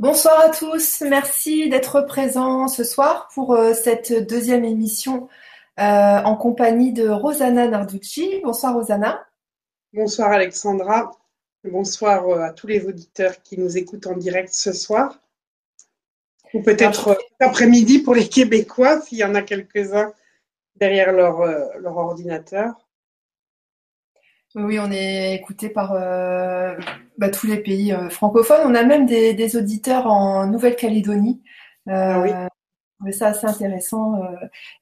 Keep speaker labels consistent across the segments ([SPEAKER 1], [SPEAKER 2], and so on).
[SPEAKER 1] Bonsoir à tous, merci d'être présents ce soir pour euh, cette deuxième émission euh, en compagnie de Rosanna Narducci. Bonsoir Rosanna.
[SPEAKER 2] Bonsoir Alexandra, bonsoir euh, à tous les auditeurs qui nous écoutent en direct ce soir, ou peut-être après-midi pour les Québécois s'il y en a quelques-uns derrière leur, leur ordinateur.
[SPEAKER 1] Oui, on est écouté par euh, bah, tous les pays euh, francophones. On a même des, auditeurs en Nouvelle-Calédonie. Euh, ah oui. ça assez intéressant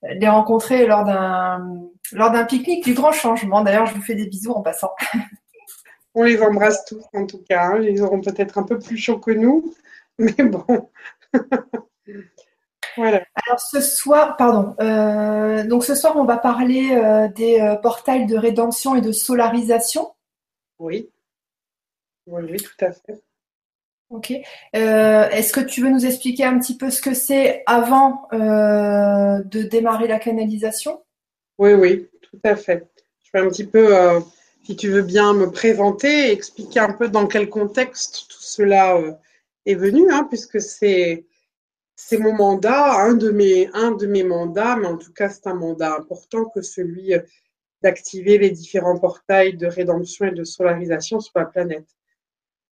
[SPEAKER 1] de les rencontrer lors d'un lors d'un pique-nique du grand changement. D'ailleurs, je vous fais des bisous en passant.
[SPEAKER 2] On les embrasse tous en tout cas. Hein. Ils auront peut-être un peu plus chaud que nous, mais bon.
[SPEAKER 1] Alors ce soir, pardon. Euh, donc ce soir, on va parler euh, des euh, portails de rédemption et de solarisation.
[SPEAKER 2] Oui. Oui, tout à fait.
[SPEAKER 1] Ok. Est-ce que tu veux nous expliquer un petit peu ce que c'est avant de démarrer la canalisation?
[SPEAKER 2] Oui, oui, tout à fait. Je vais un petit peu, si tu veux bien me présenter, expliquer un peu dans quel contexte tout cela est venu, hein, puisque c'est c'est mon mandat, un de, mes, un de mes mandats, mais en tout cas, c'est un mandat important que celui euh, d'activer les différents portails de rédemption et de solarisation sur la planète.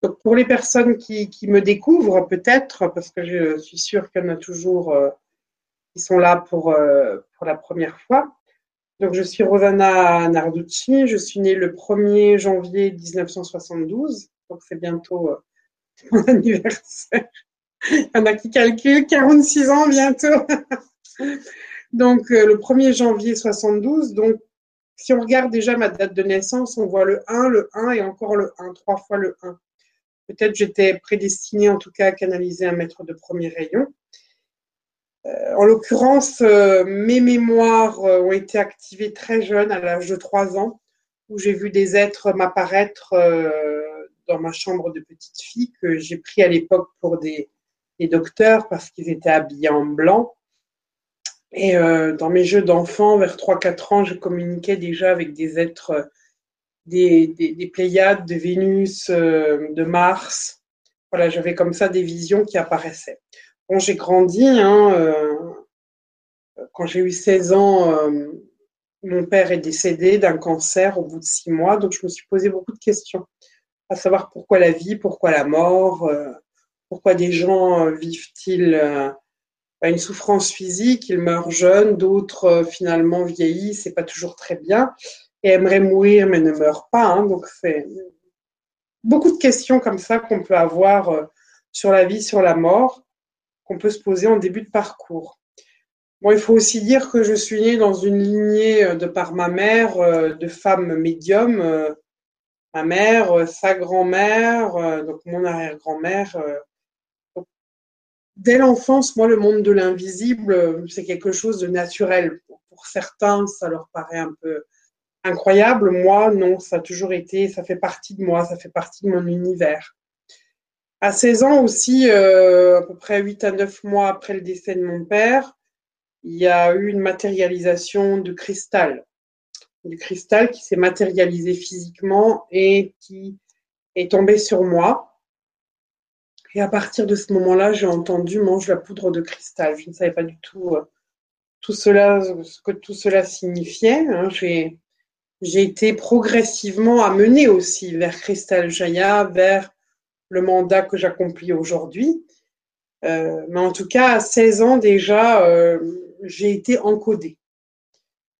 [SPEAKER 2] Donc, pour les personnes qui, qui me découvrent, peut-être, parce que je suis sûre qu'il y en a toujours euh, qui sont là pour, euh, pour la première fois. Donc, je suis Rosanna Narducci, je suis née le 1er janvier 1972, donc c'est bientôt mon anniversaire. Il y en a qui calculent 46 ans bientôt. donc, euh, le 1er janvier 72. Donc, si on regarde déjà ma date de naissance, on voit le 1, le 1 et encore le 1, trois fois le 1. Peut-être j'étais prédestinée en tout cas à canaliser un maître de premier rayon. Euh, en l'occurrence, euh, mes mémoires ont été activées très jeune, à l'âge de 3 ans, où j'ai vu des êtres m'apparaître dans ma chambre de petite fille que j'ai pris à l'époque pour des, docteurs parce qu'ils étaient habillés en blanc. Et euh, dans mes jeux d'enfants, vers 3-4 ans, je communiquais déjà avec des êtres, euh, des, des, Pléiades, de Vénus, euh, de Mars. Voilà, j'avais comme ça des visions qui apparaissaient. Bon, j'ai grandi. Hein, quand j'ai eu 16 ans, mon père est décédé d'un cancer au bout de 6 mois. Donc, je me suis posé beaucoup de questions, à savoir pourquoi la vie, pourquoi la mort pourquoi des gens euh, vivent-ils euh, une souffrance physique, ils meurent jeunes, d'autres euh, finalement vieillissent, c'est pas toujours très bien, et aimeraient mourir mais ne meurent pas. Hein. donc c'est beaucoup de questions comme ça qu'on peut avoir sur la vie, sur la mort, qu'on peut se poser en début de parcours. Bon, il faut aussi dire que je suis née dans une lignée de par ma mère de femmes médiums. Ma mère, sa grand-mère, donc mon arrière-grand-mère dès l'enfance, moi, le monde de l'invisible, c'est quelque chose de naturel. Pour certains, ça leur paraît un peu incroyable. Moi, non, ça a toujours été, ça fait partie de moi, ça fait partie de mon univers. À 16 ans aussi, euh, à peu près 8 à 9 mois après le décès de mon père, il y a eu une matérialisation de cristal. Du cristal qui s'est matérialisé physiquement et qui est tombé sur moi. Et à partir de ce moment-là, j'ai entendu mange la poudre de cristal. Je ne savais pas du tout euh, tout cela, ce que tout cela signifiait. Hein. J'ai, j'ai été progressivement amenée aussi vers Cristal Jaya, vers le mandat que j'accomplis aujourd'hui. Euh, mais en tout cas, à 16 ans déjà, euh, j'ai été encodée.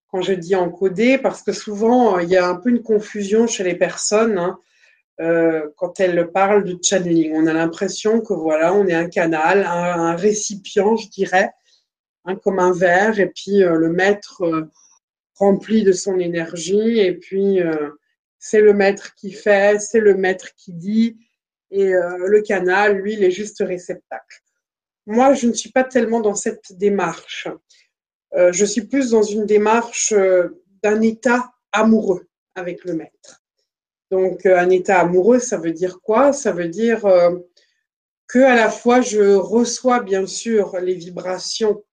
[SPEAKER 2] Quand je dis encodée, parce que souvent, il y a un peu une confusion chez les personnes. Hein. Euh, quand elle parle de channeling. On a l'impression que voilà, on est un canal, un, récipient, je dirais, hein, comme un verre, et puis euh, le maître euh, rempli de son énergie, et puis c'est le maître qui fait, c'est le maître qui dit, et le canal, lui, il est juste réceptacle. Moi, je ne suis pas tellement dans cette démarche. je suis plus dans une démarche d'un état amoureux avec le maître. Donc, euh, un état amoureux, ça veut dire quoi? Ça veut dire euh, que à la fois je reçois bien sûr les vibrations, euh,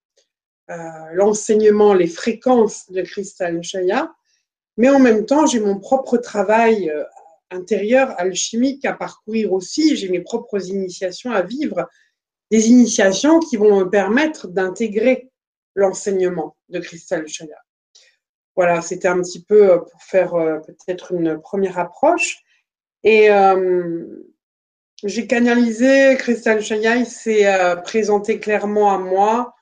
[SPEAKER 2] l'enseignement, les fréquences de Cristal Shaya, mais en même temps j'ai mon propre travail intérieure, alchimique à parcourir aussi. J'ai mes propres initiations à vivre, des initiations qui vont me permettre d'intégrer l'enseignement de Cristal Chaya. Voilà, c'était un petit peu euh, pour faire euh, peut-être une première approche. Et euh, j'ai canalisé Cristal Chaya, il s'est présenté clairement à moi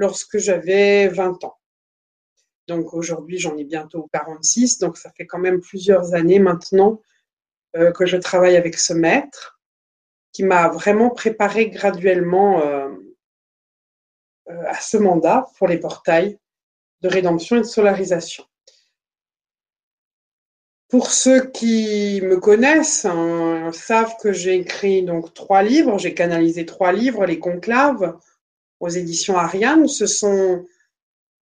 [SPEAKER 2] lorsque j'avais 20 ans. Donc aujourd'hui, j'en ai bientôt 46, donc ça fait quand même plusieurs années maintenant que je travaille avec ce maître qui m'a vraiment préparé graduellement à ce mandat pour les portails de rédemption et de solarisation. Pour ceux qui me connaissent, hein, savent que j'ai écrit donc trois livres, j'ai canalisé trois livres, les conclaves aux éditions Ariane. Ce sont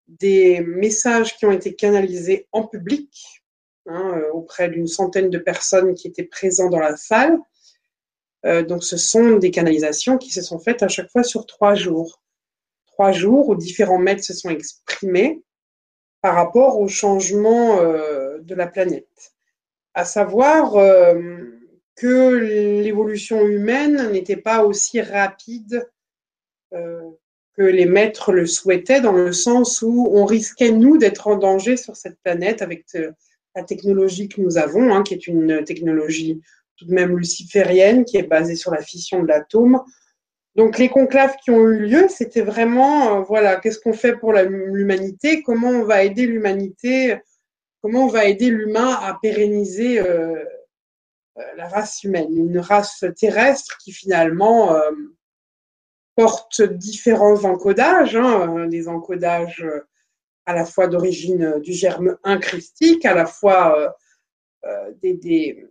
[SPEAKER 2] des messages qui ont été canalisés en public hein, euh, auprès d'une centaine de personnes qui étaient présentes dans la salle. Euh, donc ce sont des canalisations qui se sont faites à chaque fois sur trois jours. Trois jours où différents maîtres se sont exprimés par rapport au changement euh, de la planète. À savoir que l'évolution humaine n'était pas aussi rapide que les maîtres le souhaitaient, dans le sens où on risquait, nous, d'être en danger sur cette planète avec la technologie que nous avons, hein, qui est une technologie tout de même luciférienne, qui est basée sur la fission de l'atome, donc les conclaves qui ont eu lieu, c'était vraiment, euh, voilà, qu'est-ce qu'on fait pour l'humanité, comment on va aider l'humanité, comment on va aider l'humain à pérenniser euh, euh, la race humaine, une race terrestre qui finalement porte différents encodages, hein, des encodages à la fois d'origine du germe incristique, à la fois des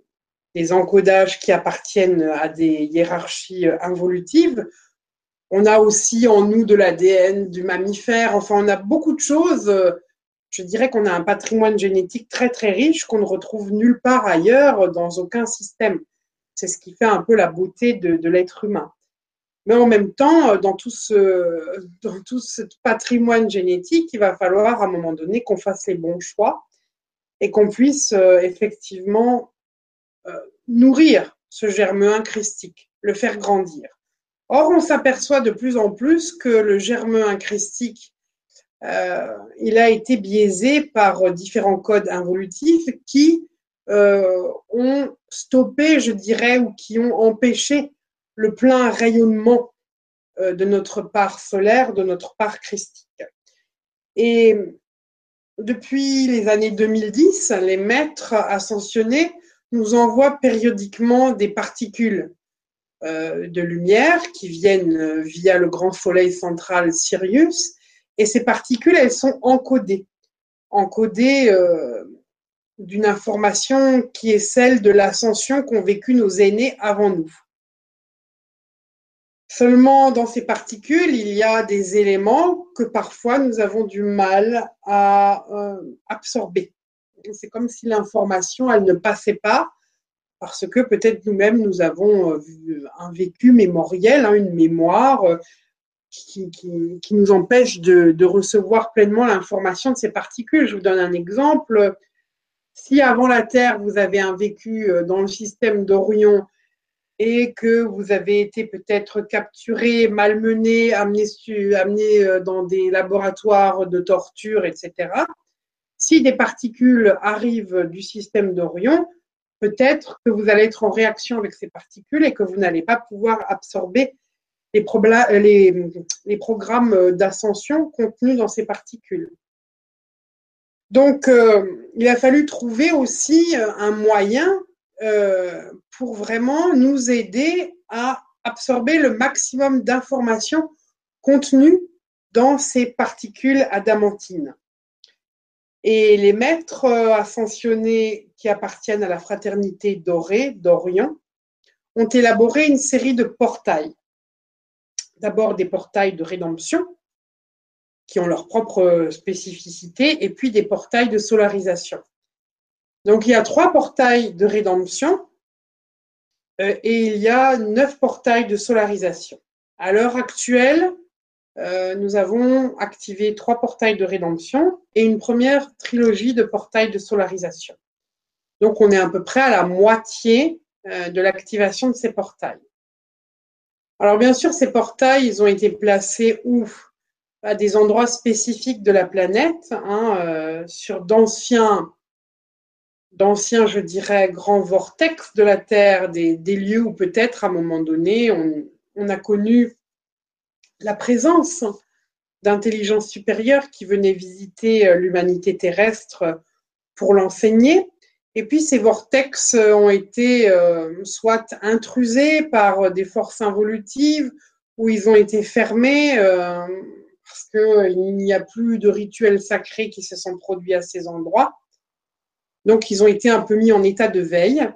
[SPEAKER 2] des encodages qui appartiennent à des hiérarchies euh, involutives. On a aussi en nous de l'ADN du mammifère. Enfin, on a beaucoup de choses. Euh, je dirais qu'on a un patrimoine génétique très très riche qu'on ne retrouve nulle part ailleurs dans aucun système. C'est ce qui fait un peu la beauté de, l'être humain. Mais en même temps, euh, dans tout, ce, patrimoine génétique, il va falloir à un moment donné qu'on fasse les bons choix et qu'on puisse effectivement euh, nourrir ce germe christique, le faire grandir. Or, on s'aperçoit de plus en plus que le germe christique, euh, il a été biaisé par différents codes involutifs qui euh, ont stoppé, je dirais, ou qui ont empêché le plein rayonnement de notre part solaire, de notre part christique. Et depuis les années 2010, les maîtres ascensionnés nous envoie périodiquement des particules euh, de lumière qui viennent euh, via le grand soleil central Sirius. Et ces particules, elles sont encodées, encodées euh, d'une information qui est celle de l'ascension qu'ont vécu nos aînés avant nous. Seulement, dans ces particules, il y a des éléments que parfois nous avons du mal à absorber c'est comme si l'information, elle ne passait pas parce que peut-être nous-mêmes, nous avons euh, un vécu mémoriel, hein, une mémoire euh, qui, nous empêche de, recevoir pleinement l'information de ces particules. Je vous donne un exemple. Si avant la Terre, vous avez un vécu euh, dans le système d'Orion et que vous avez été peut-être capturé, malmené, amené, amené dans des laboratoires de torture, etc., si des particules arrivent du système d'Orion, peut-être que vous allez être en réaction avec ces particules et que vous n'allez pas pouvoir absorber les, programmes d'ascension contenus dans ces particules. Donc, euh, il a fallu trouver aussi euh, un moyen euh, pour vraiment nous aider à absorber le maximum d'informations contenues dans ces particules adamantines. Et les maîtres euh, ascensionnés qui appartiennent à la fraternité dorée, d'Orient, ont élaboré une série de portails. D'abord des portails de rédemption, qui ont leur propre spécificité, et puis des portails de solarisation. Donc il y a trois portails de rédemption euh, et il y a neuf portails de solarisation. À l'heure actuelle, euh, nous avons activé trois portails de rédemption et une première trilogie de portails de solarisation. Donc, on est à peu près à la moitié euh, de l'activation de ces portails. Alors, bien sûr, ces portails, ils ont été placés où? À des endroits spécifiques de la planète, hein, sur d'anciens, d'anciens, je dirais, grands vortex de la Terre, des, lieux où peut-être, à un moment donné, on, a connu la présence d'intelligence supérieure qui venaient visiter euh, l'humanité terrestre pour l'enseigner. Et puis ces vortex euh, ont été euh, soit intrusés par des forces involutives ou ils ont été fermés parce qu'il n'y a plus de rituels sacrés qui se sont produits à ces endroits. Donc ils ont été un peu mis en état de veille.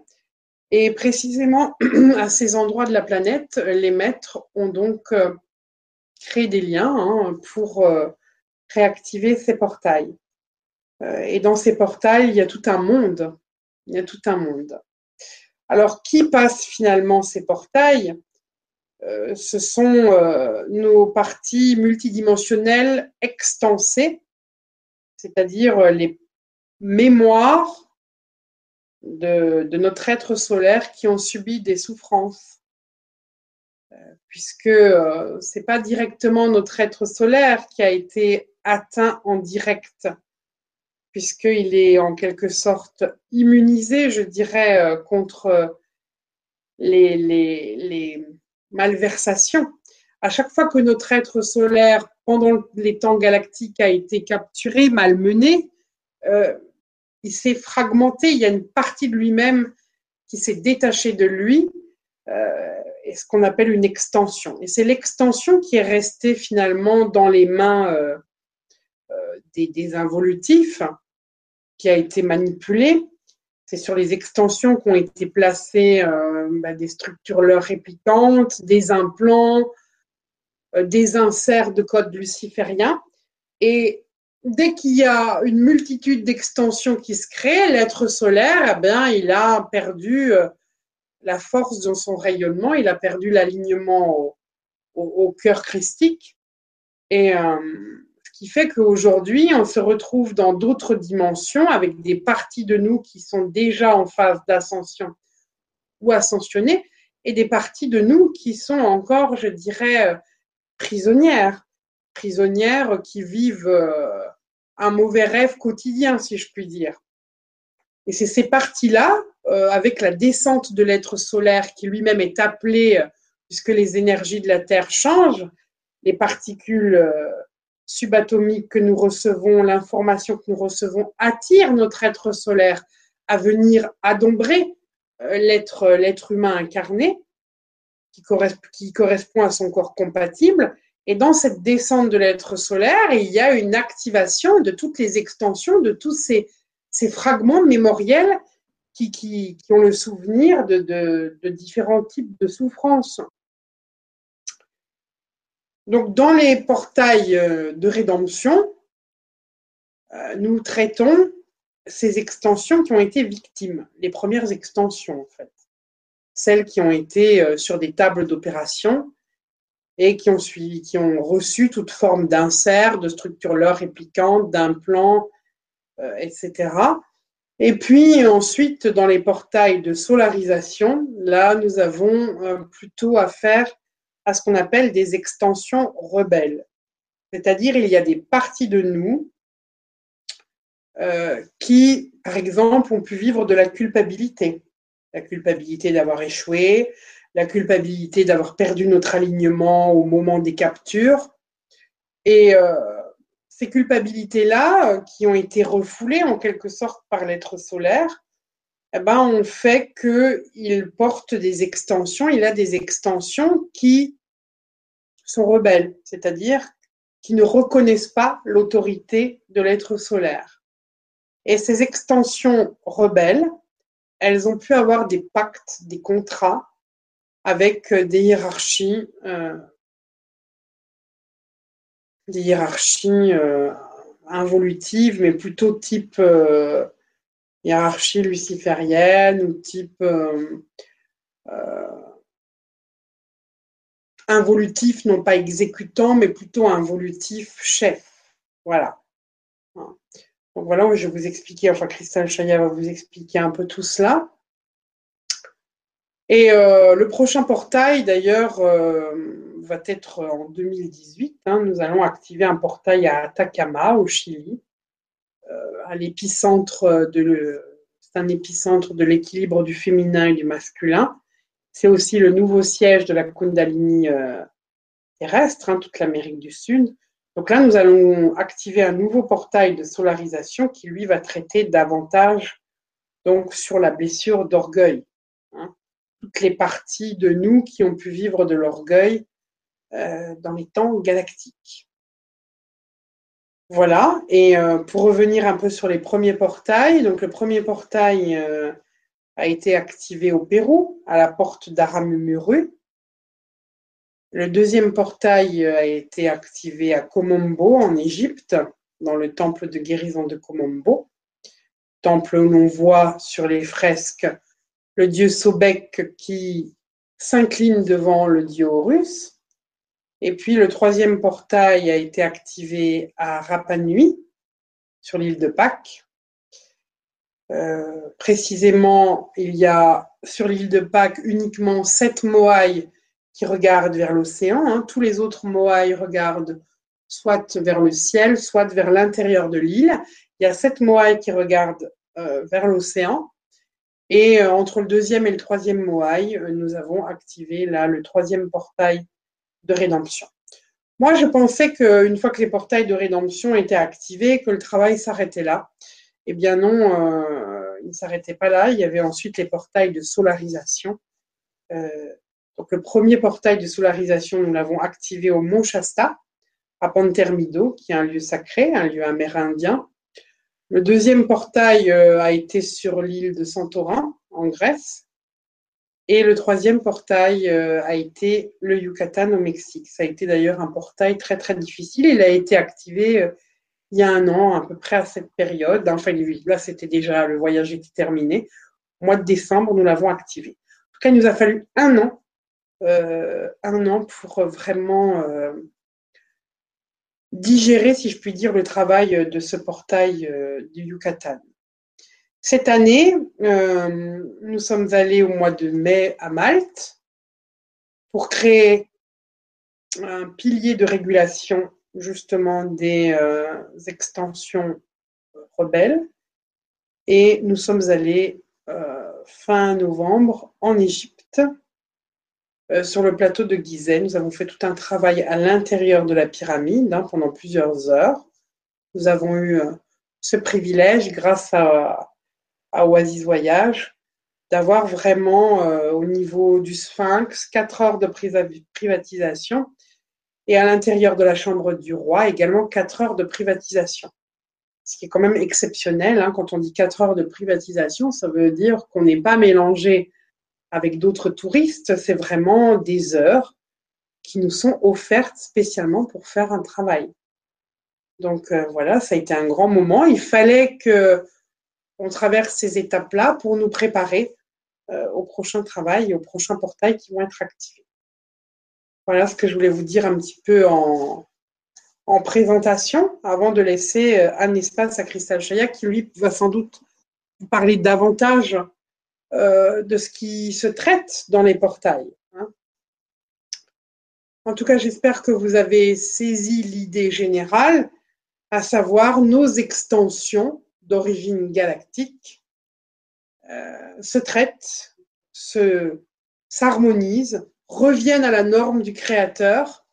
[SPEAKER 2] Et précisément à ces endroits de la planète, les maîtres ont donc créer des liens hein, pour euh, réactiver ces portails. Euh, et dans ces portails, il y a tout un monde. Il y a tout un monde. Alors, qui passe finalement ces portails? Euh, Ce sont nos parties multidimensionnelles extensées, c'est-à-dire les mémoires de, notre être solaire qui ont subi des souffrances puisque euh, ce n'est pas directement notre être solaire qui a été atteint en direct, puisqu'il est en quelque sorte immunisé, je dirais, euh, contre les, malversations. À chaque fois que notre être solaire, pendant les temps galactiques, a été capturé, malmené, euh, il s'est fragmenté, il y a une partie de lui-même qui s'est détachée de lui ce qu'on appelle une extension. Et c'est l'extension qui est restée finalement dans les mains euh, euh, des, involutifs, qui a été manipulée. C'est sur les extensions qu'ont été placées euh, bah, des structures leur réplicantes, des implants, des inserts de code luciférien. Et dès qu'il y a une multitude d'extensions qui se créent, l'être solaire, eh bien, il a perdu la force de son rayonnement, il a perdu l'alignement au, cœur christique. Et euh, ce qui fait qu'aujourd'hui, on se retrouve dans d'autres dimensions avec des parties de nous qui sont déjà en phase d'ascension ou ascensionnées et des parties de nous qui sont encore, je dirais, euh, prisonnières, prisonnières qui vivent euh, un mauvais rêve quotidien, si je puis dire. Et c'est ces parties-là euh, avec la descente de l'être solaire qui lui-même est appelé, euh, puisque les énergies de la Terre changent, les particules euh, subatomiques que nous recevons, l'information que nous recevons attire notre être solaire à venir adombrer l'être, l'être humain incarné qui, qui correspond à son corps compatible. Et dans cette descente de l'être solaire, il y a une activation de toutes les extensions, de tous ces, ces fragments mémoriels qui, ont le souvenir de, différents types de souffrances. Donc, dans les portails euh, de rédemption, euh, nous traitons ces extensions qui ont été victimes, les premières extensions en fait, celles qui ont été euh, sur des tables d'opération et qui ont, reçu toute forme d'insert, de structure leur réplicante, d'implants, etc. Et puis ensuite, dans les portails de solarisation, là, nous avons euh, plutôt affaire à ce qu'on appelle des extensions rebelles. C'est-à-dire, il y a des parties de nous euh, qui, par exemple, ont pu vivre de la culpabilité. La culpabilité d'avoir échoué, la culpabilité d'avoir perdu notre alignement au moment des captures. Et euh, ces culpabilités-là, euh, qui ont été refoulées en quelque sorte par l'être solaire, eh ben, ont fait qu'il porte des extensions, il a des extensions qui sont rebelles, c'est-à-dire qui ne reconnaissent pas l'autorité de l'être solaire. Et ces extensions rebelles, elles ont pu avoir des pactes, des contrats avec euh, des hiérarchies euh, des hiérarchies euh, involutives, mais plutôt type hiérarchie luciférienne ou type involutif, non pas exécutant, mais plutôt involutif chef. Voilà. Donc voilà, je vais vous expliquer, enfin Christelle Chaya va vous expliquer un peu tout cela. Et euh, le prochain portail, d'ailleurs, euh, va être en 2018. Hein. nous allons activer un portail à Atacama, au Chili, euh, à l'épicentre de épicentre de l'équilibre du féminin et du masculin. C'est aussi le nouveau siège de la Kundalini terrestre, hein, toute l'Amérique du Sud. Donc là, nous allons activer un nouveau portail de solarisation qui, lui, va traiter davantage donc, sur la blessure d'orgueil. Hein. Toutes les parties de nous qui ont pu vivre de l'orgueil euh, dans les temps galactiques. Voilà, et euh, pour revenir un peu sur les premiers portails, donc le premier portail euh, a été activé au Pérou, à la porte d'Aramumuru. Le deuxième portail a été activé à Komombo, en Égypte, dans le temple de guérison de Komombo, temple où l'on voit sur les fresques le dieu Sobek qui s'incline devant le dieu Horus. Et puis le troisième portail a été activé à Rapa Nui, sur l'île de Pâques. Euh, précisément, il y a sur l'île de Pâques uniquement sept moailles qui regardent vers l'océan. Hein. Tous les autres moailles regardent soit vers le ciel, soit vers l'intérieur de l'île. Il y a sept moailles qui regardent euh, vers l'océan. Et euh, entre le deuxième et le troisième moaille, euh, nous avons activé là le troisième portail de rédemption. Moi, je pensais qu'une fois que les portails de rédemption étaient activés, que le travail s'arrêtait là. Eh bien non, il ne s'arrêtait pas là. Il y avait ensuite les portails de solarisation. Donc le premier portail de solarisation, nous l'avons activé au Mont Shasta, à Pantermido, qui est un lieu sacré, un lieu amérindien. Le deuxième portail euh, a été sur l'île de Santorin, en Grèce. Et le troisième portail euh, a été le Yucatan au Mexique. Ça a été d'ailleurs un portail très très difficile. Il a été activé euh, il y a un an, à peu près à cette période. Enfin, là, c'était déjà, le voyage était terminé. Au mois de décembre, nous l'avons activé. En tout cas, il nous a fallu un an un an pour vraiment digérer, si je puis dire, le travail de ce portail euh, du Yucatan. Cette année, nous sommes allés au mois de mai à Malte pour créer un pilier de régulation justement des extensions rebelles. Et nous sommes allés fin novembre en Égypte euh, sur le plateau de Gizeh. Nous avons fait tout un travail à l'intérieur de la pyramide hein, pendant plusieurs heures. Nous avons eu euh, ce privilège, grâce à, Oasis Voyage, d'avoir vraiment euh, au niveau du Sphinx quatre heures de privatisation et à l'intérieur de la chambre du roi également quatre heures de privatisation. Ce qui est quand même exceptionnel. Hein. quand on dit quatre heures de privatisation, ça veut dire qu'on n'est pas mélangé avec d'autres touristes, c'est vraiment des heures qui nous sont offertes spécialement pour faire un travail. Donc euh, voilà, ça a été un grand moment. Il fallait que on traverse ces étapes-là pour nous préparer euh, au prochain travail au prochain portail qui vont être activés. Voilà ce que je voulais vous dire un petit peu en, en présentation avant de laisser euh, un espace à Christelle Chaya qui lui va sans doute vous parler davantage euh, de ce qui se traite dans les portails. Hein. En tout cas, j'espère que vous avez saisi l'idée générale, à savoir nos extensions d'origine galactique euh, se traitent, s'harmonisent, reviennent à la norme du Créateur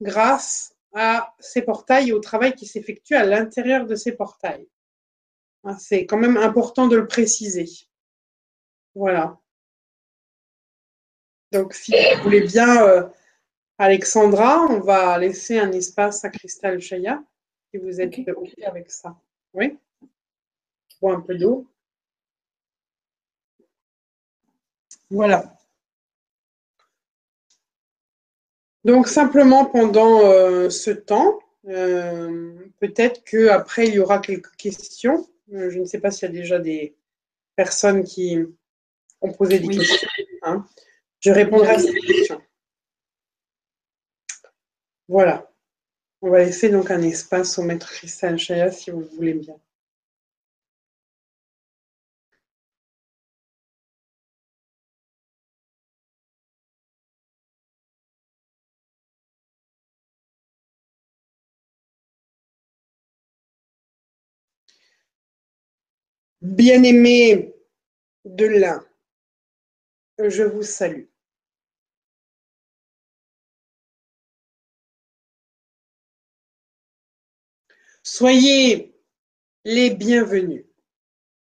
[SPEAKER 2] grâce à ces portails et au travail qui s'effectue à l'intérieur de ces portails. Hein, c'est quand même important de le préciser. Voilà. Donc, si vous voulez bien, euh, Alexandra, on va laisser un espace à Cristal Chaya, si vous êtes OK avec ça. Oui Pour un peu d'eau. Voilà. Donc, simplement pendant euh, ce temps, euh, peut-être qu'après, il y aura quelques questions. je ne sais pas s'il y a déjà des personnes qui, on posait des questions. Hein. Je répondrai à ces questions. Voilà. On va laisser donc un espace au maître Christian Chaya si vous voulez bien. Bien-aimé de l'un, je vous salue. Soyez les bienvenus,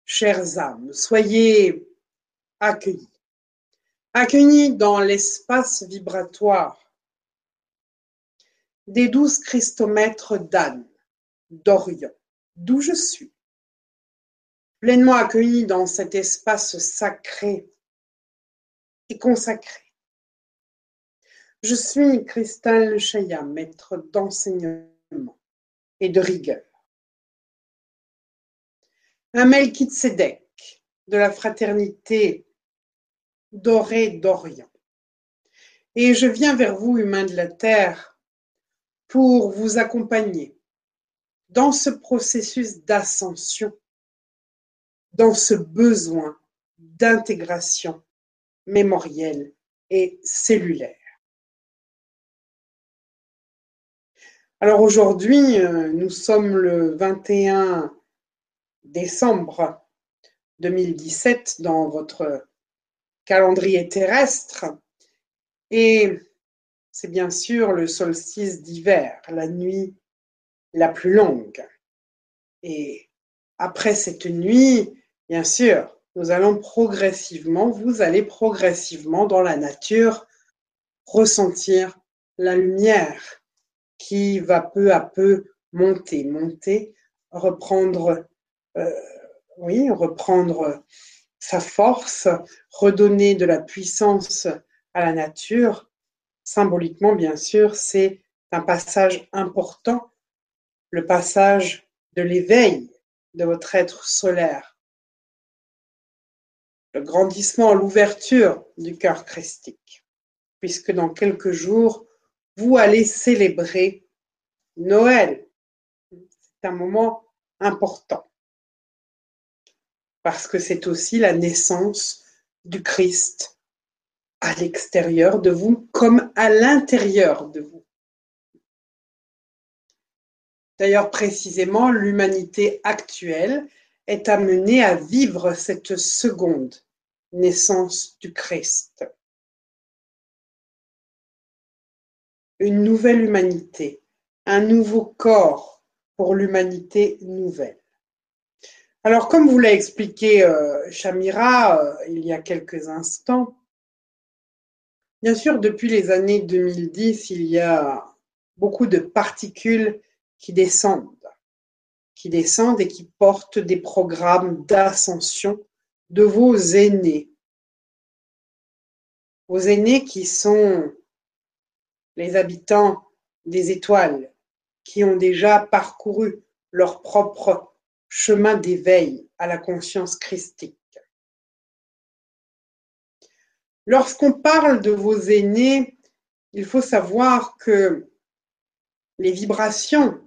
[SPEAKER 2] chères âmes, soyez accueillis, accueillis dans l'espace vibratoire des douze christomètres d'Anne, d'Orient, d'où je suis, pleinement accueillis dans cet espace sacré et consacré. Je suis Christelle Le maître d'enseignement et de rigueur. Un Melchizedek de la fraternité dorée d'Orient. Et je viens vers vous, humains de la terre, pour vous accompagner dans ce processus d'ascension, dans ce besoin d'intégration mémorielle et cellulaire. Alors aujourd'hui, euh, nous sommes le 21 décembre 2017 dans votre calendrier terrestre et c'est bien sûr le solstice d'hiver, la nuit la plus longue. Et après cette nuit, bien sûr, nous allons progressivement, vous allez progressivement dans la nature ressentir la lumière qui va peu à peu monter, monter, reprendre, euh, oui, reprendre sa force, redonner de la puissance à la nature. Symboliquement, bien sûr, c'est un passage important, le passage de l'éveil de votre être solaire, le grandissement, l'ouverture du cœur christique, puisque dans quelques jours, vous allez célébrer Noël. C'est un moment important parce que c'est aussi la naissance du Christ à l'extérieur de vous comme à l'intérieur de vous. D'ailleurs, précisément, l'humanité actuelle est amenée à vivre cette seconde naissance du Christ. une nouvelle humanité, un nouveau corps pour l'humanité nouvelle. Alors, comme vous l'a expliqué euh, Shamira euh, il y a quelques instants, bien sûr, depuis les années 2010, il y a beaucoup de particules qui descendent, qui descendent et qui portent des programmes d'ascension de vos aînés. Vos aînés qui sont les habitants des étoiles qui ont déjà parcouru leur propre chemin d'éveil à la conscience christique. Lorsqu'on parle de vos aînés, il faut savoir que les vibrations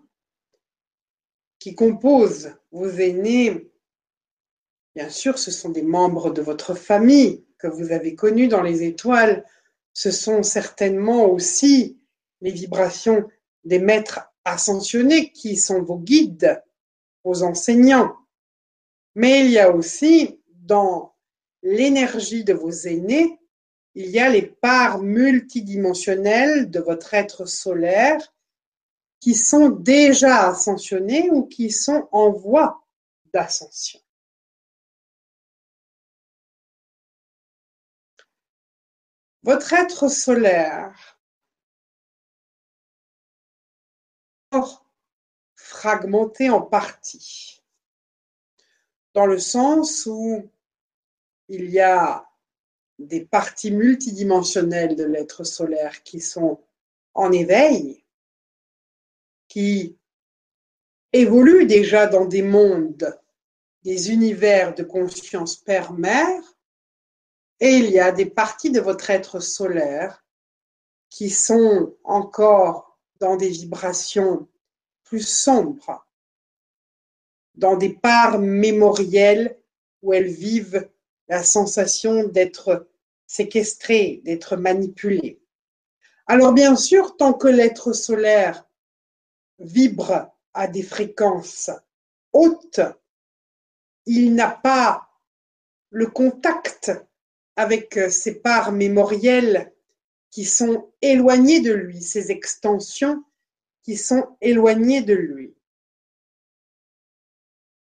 [SPEAKER 2] qui composent vos aînés, bien sûr, ce sont des membres de votre famille que vous avez connus dans les étoiles, ce sont certainement aussi les vibrations des maîtres ascensionnés qui sont vos guides, vos enseignants. Mais il y a aussi dans l'énergie de vos aînés, il y a les parts multidimensionnelles de votre être solaire qui sont déjà ascensionnés ou qui sont en voie d'ascension. Votre être solaire fragmenté en parties, dans le sens où il y a des parties multidimensionnelles de l'être solaire qui sont en éveil, qui évoluent déjà dans des mondes, des univers de conscience père-mère, et il y a des parties de votre être solaire qui sont encore dans des vibrations plus sombres, dans des parts mémorielles où elles vivent la sensation d'être séquestrées, d'être manipulées. Alors bien sûr, tant que l'être solaire vibre à des fréquences hautes, il n'a pas le contact avec ses parts mémorielles qui sont éloignées de lui, ses extensions qui sont éloignées de lui.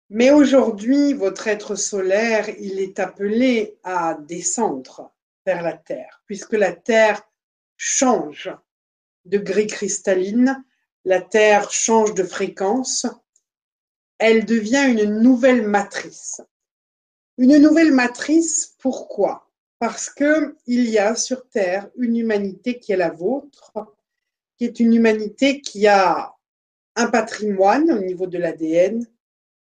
[SPEAKER 2] Mais aujourd'hui, votre être solaire, il est appelé à descendre vers la Terre, puisque la Terre change de gris cristalline, la Terre change de fréquence, elle devient une nouvelle matrice. Une nouvelle matrice, pourquoi? Parce que il y a sur Terre une humanité qui est la vôtre, qui est une humanité qui a un patrimoine au niveau de l'ADN,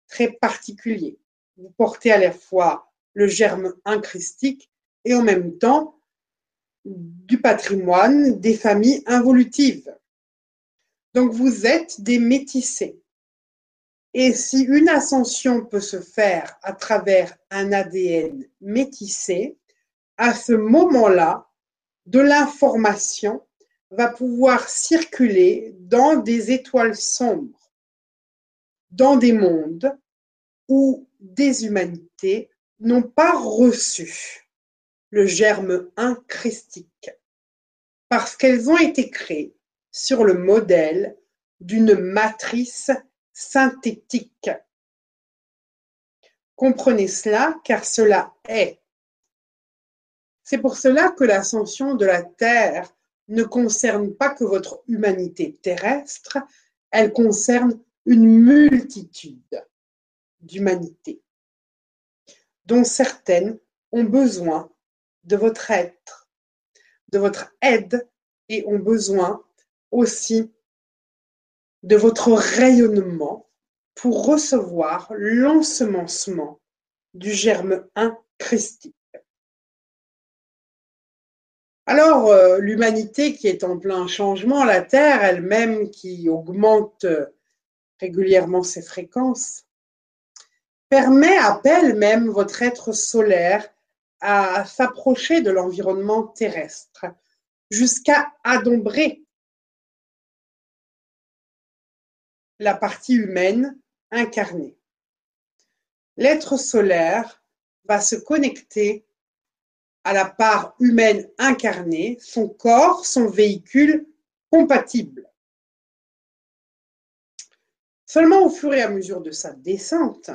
[SPEAKER 2] très particulier. Vous portez à la fois le germe incristique et en même temps du patrimoine des familles involutives. Donc vous êtes des métissés. Et si une ascension peut se faire à travers un ADN métissé, à ce moment-là, de l'information va pouvoir circuler dans des étoiles sombres dans des mondes où des humanités n'ont pas reçu le germe incristique, parce qu'elles ont été créées sur le modèle d'une matrice synthétique. Comprenez cela car cela est. C'est pour cela que l'ascension de la Terre ne concerne pas que votre humanité terrestre, elle concerne une multitude d'humanités, dont certaines ont besoin de votre être, de votre aide et ont besoin aussi de votre rayonnement pour recevoir l'ensemencement du germe incristique. Alors, euh, l'humanité qui est en plein changement, la Terre elle-même qui augmente régulièrement ces fréquences, permet, appelle même votre être solaire à s'approcher de l'environnement terrestre jusqu'à adombrer la partie humaine incarnée. L'être solaire va se connecter à la part humaine incarnée, son corps, son véhicule compatible. Seulement au fur et à mesure de sa descente,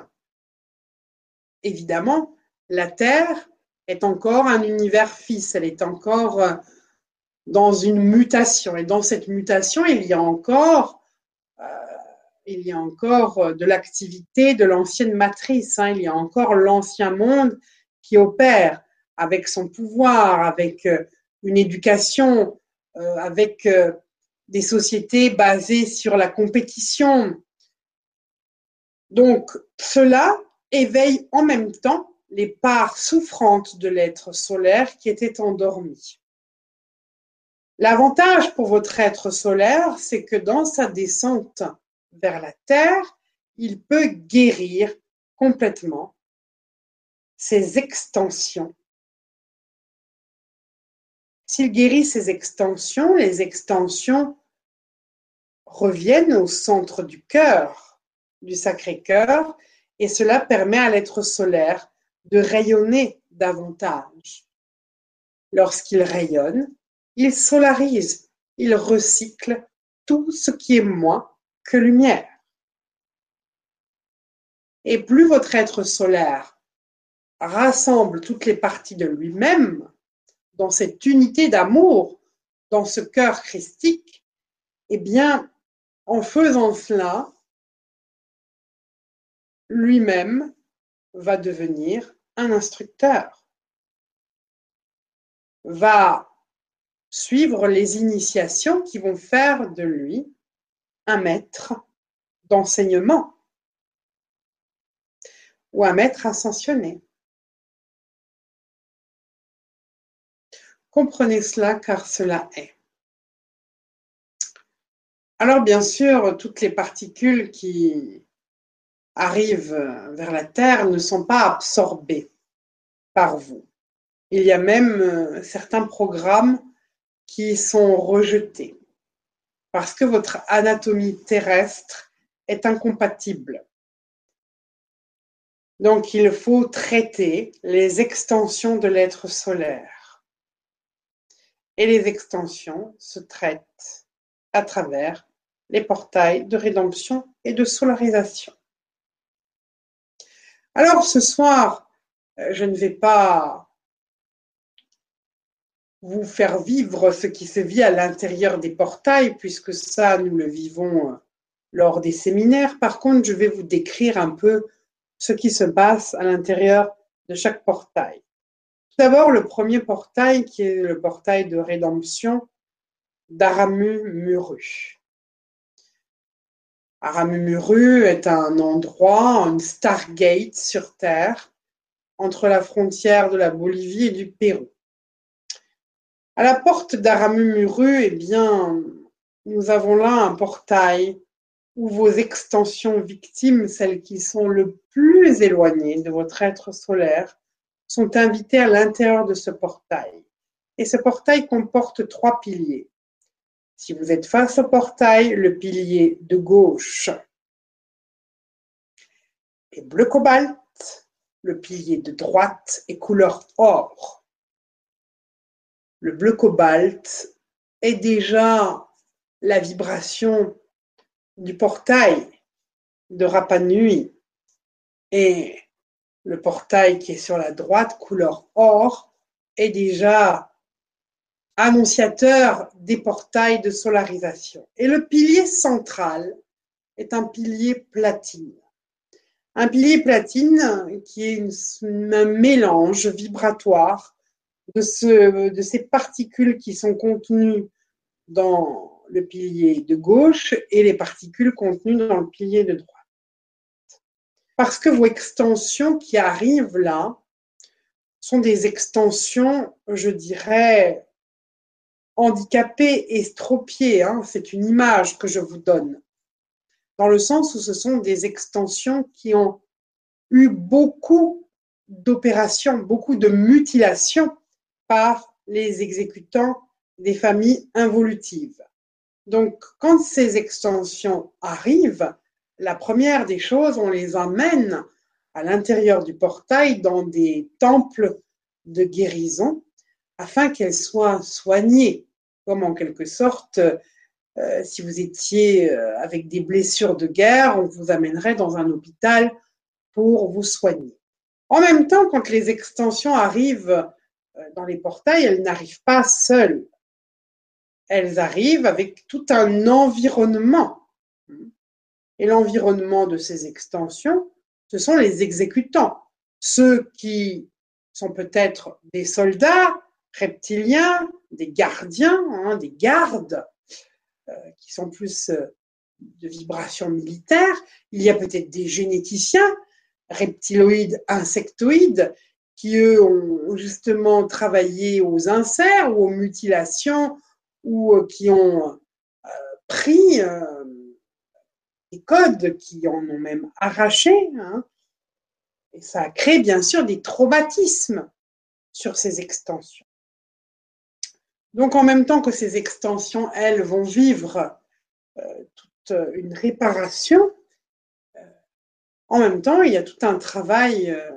[SPEAKER 2] évidemment, la Terre est encore un univers fils, elle est encore dans une mutation. Et dans cette mutation, il y a encore, il y a encore euh, de l'activité de l'ancienne matrice. Hein. il y a encore l'ancien monde qui opère avec son pouvoir, avec une éducation, avec des sociétés basées sur la compétition, donc, cela éveille en même temps les parts souffrantes de l'être solaire qui était endormi. L'avantage pour votre être solaire, c'est que dans sa descente vers la Terre, il peut guérir complètement ses extensions. S'il guérit ses extensions, les extensions reviennent au centre du cœur du Sacré-Cœur et cela permet à l'être solaire de rayonner davantage. Lorsqu'il rayonne, il solarise, il recycle tout ce qui est moins que lumière. Et plus votre être solaire rassemble toutes les parties de lui-même dans cette unité d'amour, dans ce cœur christique, eh bien, en faisant cela, lui-même va devenir un instructeur, va suivre les initiations qui vont faire de lui un maître d'enseignement ou un maître ascensionné. Comprenez cela car cela est. Alors bien sûr, toutes les particules qui arrivent vers la Terre ne sont pas absorbés par vous. Il y a même euh, certains programmes qui sont rejetés parce que votre anatomie terrestre est incompatible Donc il faut traiter les extensions de l'être solaire. Et les extensions se traitent à travers les portails de rédemption et de solarisation. Alors ce soir, euh, je ne vais pas vous faire vivre ce qui se vit à l'intérieur des portails, puisque ça, nous le vivons euh, lors des séminaires. Par contre, je vais vous décrire un peu ce qui se passe à l'intérieur de chaque portail. Tout d'abord, le premier portail qui est le portail de rédemption d'Aramu Muru. Aramumuru est un endroit, une Stargate sur Terre, entre la frontière de la Bolivie et du Pérou. À la porte d'Aramumuru, eh bien, nous avons là un portail où vos extensions victimes, celles qui sont le plus éloignées de votre être solaire, sont invitées à l'intérieur de ce portail. Et ce portail comporte trois piliers. Si vous êtes face au portail, le pilier de gauche est bleu cobalt, le pilier de droite est couleur or. Le bleu cobalt est déjà la vibration du portail de Rapa Nui et le portail qui est sur la droite, couleur or, est déjà annonciateur des portails de solarisation. Et le pilier central est un pilier platine. Un pilier platine qui est un mélange vibratoire de, ce, de ces particules qui sont contenues dans le pilier de gauche et les particules contenues dans le pilier de droite. Parce que vos extensions qui arrivent là sont des extensions, je dirais, handicapé, estropié, hein, c'est une image que je vous donne, dans le sens où ce sont des extensions qui ont eu beaucoup d'opérations, beaucoup de mutilations par les exécutants des familles involutives. Donc, quand ces extensions arrivent, la première des choses, on les amène à l'intérieur du portail dans des temples de guérison afin qu'elles soient soignées, comme en quelque sorte, euh, si vous étiez euh, avec des blessures de guerre, on vous amènerait dans un hôpital pour vous soigner. En même temps, quand les extensions arrivent dans les portails, elles n'arrivent pas seules. Elles arrivent avec tout un environnement. Et l'environnement de ces extensions, ce sont les exécutants, ceux qui sont peut-être des soldats, reptiliens, des gardiens, hein, des gardes, euh, qui sont plus euh, de vibration militaire. Il y a peut-être des généticiens, reptiloïdes, insectoïdes, qui eux ont justement travaillé aux inserts ou aux mutilations ou euh, qui ont pris des codes, qui en ont même arraché. Hein. et ça a créé bien sûr des traumatismes sur ces extensions. Donc en même temps que ces extensions, elles, vont vivre euh, toute une réparation, euh, en même temps, il y a tout un travail, euh,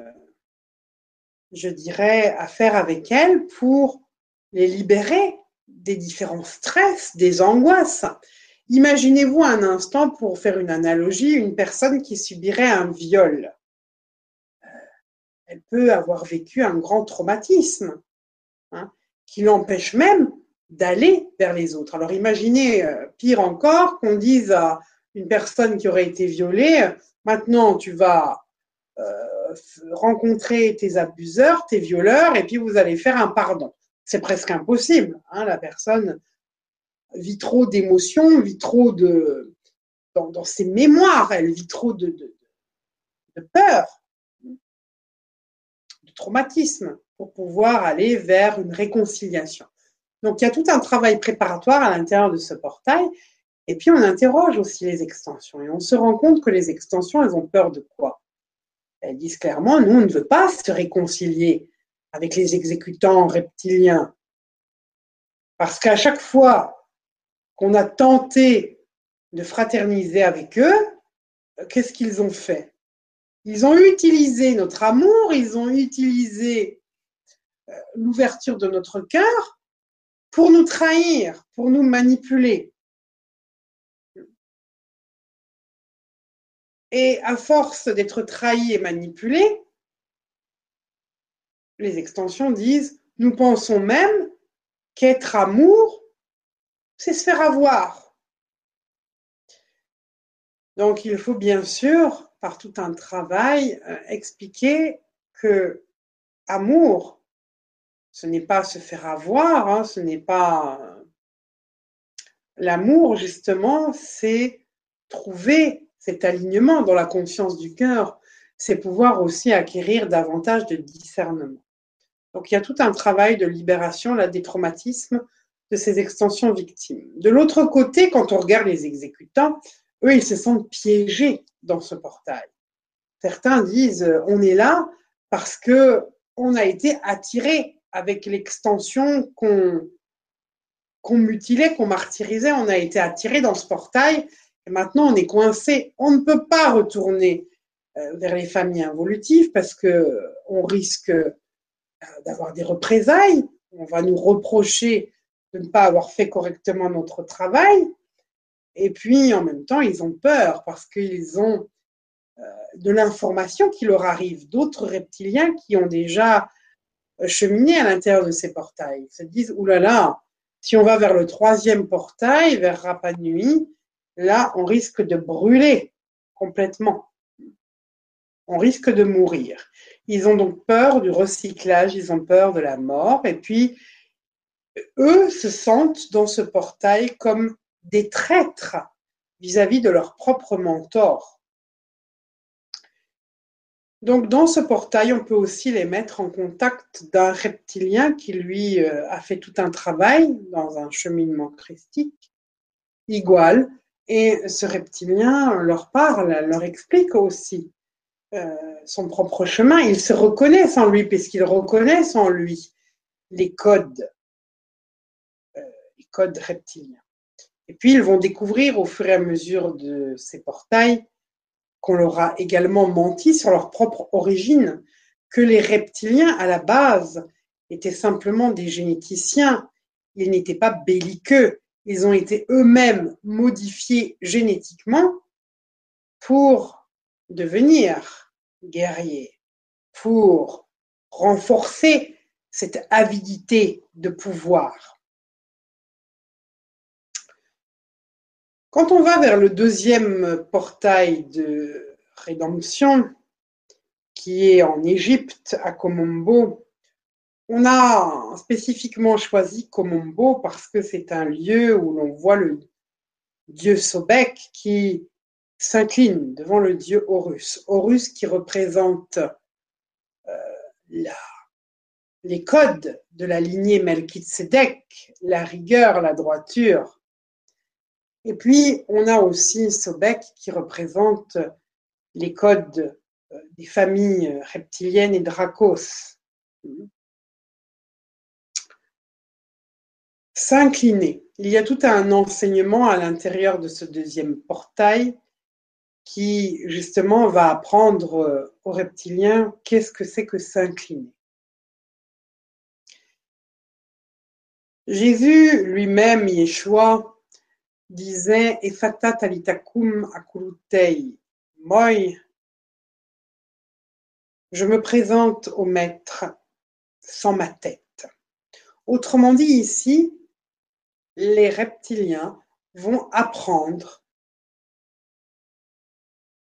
[SPEAKER 2] je dirais, à faire avec elles pour les libérer des différents stress, des angoisses. Imaginez-vous un instant, pour faire une analogie, une personne qui subirait un viol. Elle peut avoir vécu un grand traumatisme. Hein qui l'empêche même d'aller vers les autres. Alors imaginez, euh, pire encore, qu'on dise à une personne qui aurait été violée, maintenant tu vas euh, rencontrer tes abuseurs, tes violeurs, et puis vous allez faire un pardon. C'est presque impossible. Hein, la personne vit trop d'émotions, vit trop de... Dans, ses mémoires, elle vit trop de, de, de peur, de traumatisme pour pouvoir aller vers une réconciliation. Donc il y a tout un travail préparatoire à l'intérieur de ce portail. Et puis on interroge aussi les extensions. Et on se rend compte que les extensions, elles ont peur de quoi? Elles disent clairement, nous, on ne veut pas se réconcilier avec les exécutants reptiliens. Parce qu'à chaque fois qu'on a tenté de fraterniser avec eux, qu'est-ce qu'ils ont fait? Ils ont utilisé notre amour, ils ont utilisé euh, l'ouverture de notre cœur pour nous trahir, pour nous manipuler. Et à force d'être trahis et manipulés, les extensions disent, nous pensons même qu'être amour, c'est se faire avoir. Donc il faut bien sûr, par tout un travail, euh, expliquer que amour, ce n'est pas se faire avoir, hein, ce n'est pas... L'amour, justement, c'est trouver cet alignement dans la conscience du cœur, c'est pouvoir aussi acquérir davantage de discernement. Donc il y a tout un travail de libération là, des traumatismes de ces extensions victimes. De l'autre côté, quand on regarde les exécutants, eux, ils se sentent piégés dans ce portail. Certains disent, euh, on est là parce que on a été attiré avec l'extension qu'on qu'on mutilait, qu'on martyrisait, on a été attiré dans ce portail maintenant on est coincé. On ne peut pas retourner euh, vers les familles involutives parce que on risque euh, d'avoir des représailles. On va nous reprocher de ne pas avoir fait correctement notre travail. Et puis, en même temps, ils ont peur parce qu'ils ont euh, de l'information qui leur arrive, d'autres reptiliens qui ont déjà euh, cheminé à l'intérieur de ces portails. Ils se disent, oulala, si on va vers le troisième portail, vers Rapa Nui, là, on risque de brûler complètement. On risque de mourir. Ils ont donc peur du recyclage, ils ont peur de la mort, et puis eux se sentent dans ce portail comme des traîtres vis-à-vis de leur propre mentor. Donc dans ce portail, on peut aussi les mettre en contact d'un reptilien qui lui euh, a fait tout un travail dans un cheminement christique, igual, et ce reptilien leur parle, leur explique aussi euh, son propre chemin. Ils se reconnaissent en lui, puisqu'ils reconnaissent en lui les codes, euh, les codes reptiliens. Et puis, ils vont découvrir au fur et à mesure de ces portails qu'on leur a également menti sur leur propre origine, que les reptiliens, à la base, étaient simplement des généticiens. Ils n'étaient pas belliqueux. Ils ont été eux-mêmes modifiés génétiquement pour devenir guerriers, pour renforcer cette avidité de pouvoir. Quand on va vers le deuxième portail de rédemption, qui est en Égypte, à Komombo, on a spécifiquement choisi Komombo parce que c'est un lieu où l'on voit le dieu Sobek qui s'incline devant le dieu Horus. Horus qui représente euh, les codes de la lignée Melchizedek, la rigueur, la droiture, et puis, on a aussi Sobek qui représente les codes euh, des familles reptiliennes et Dracos. S'incliner. Il y a tout un enseignement à l'intérieur de ce deuxième portail qui, justement, va apprendre euh, aux reptiliens qu'est-ce que c'est que s'incliner. Jésus lui-même, Yeshua, disait Efata akulutei, moi, je me présente au maître sans ma tête. Autrement dit, ici, les reptiliens vont apprendre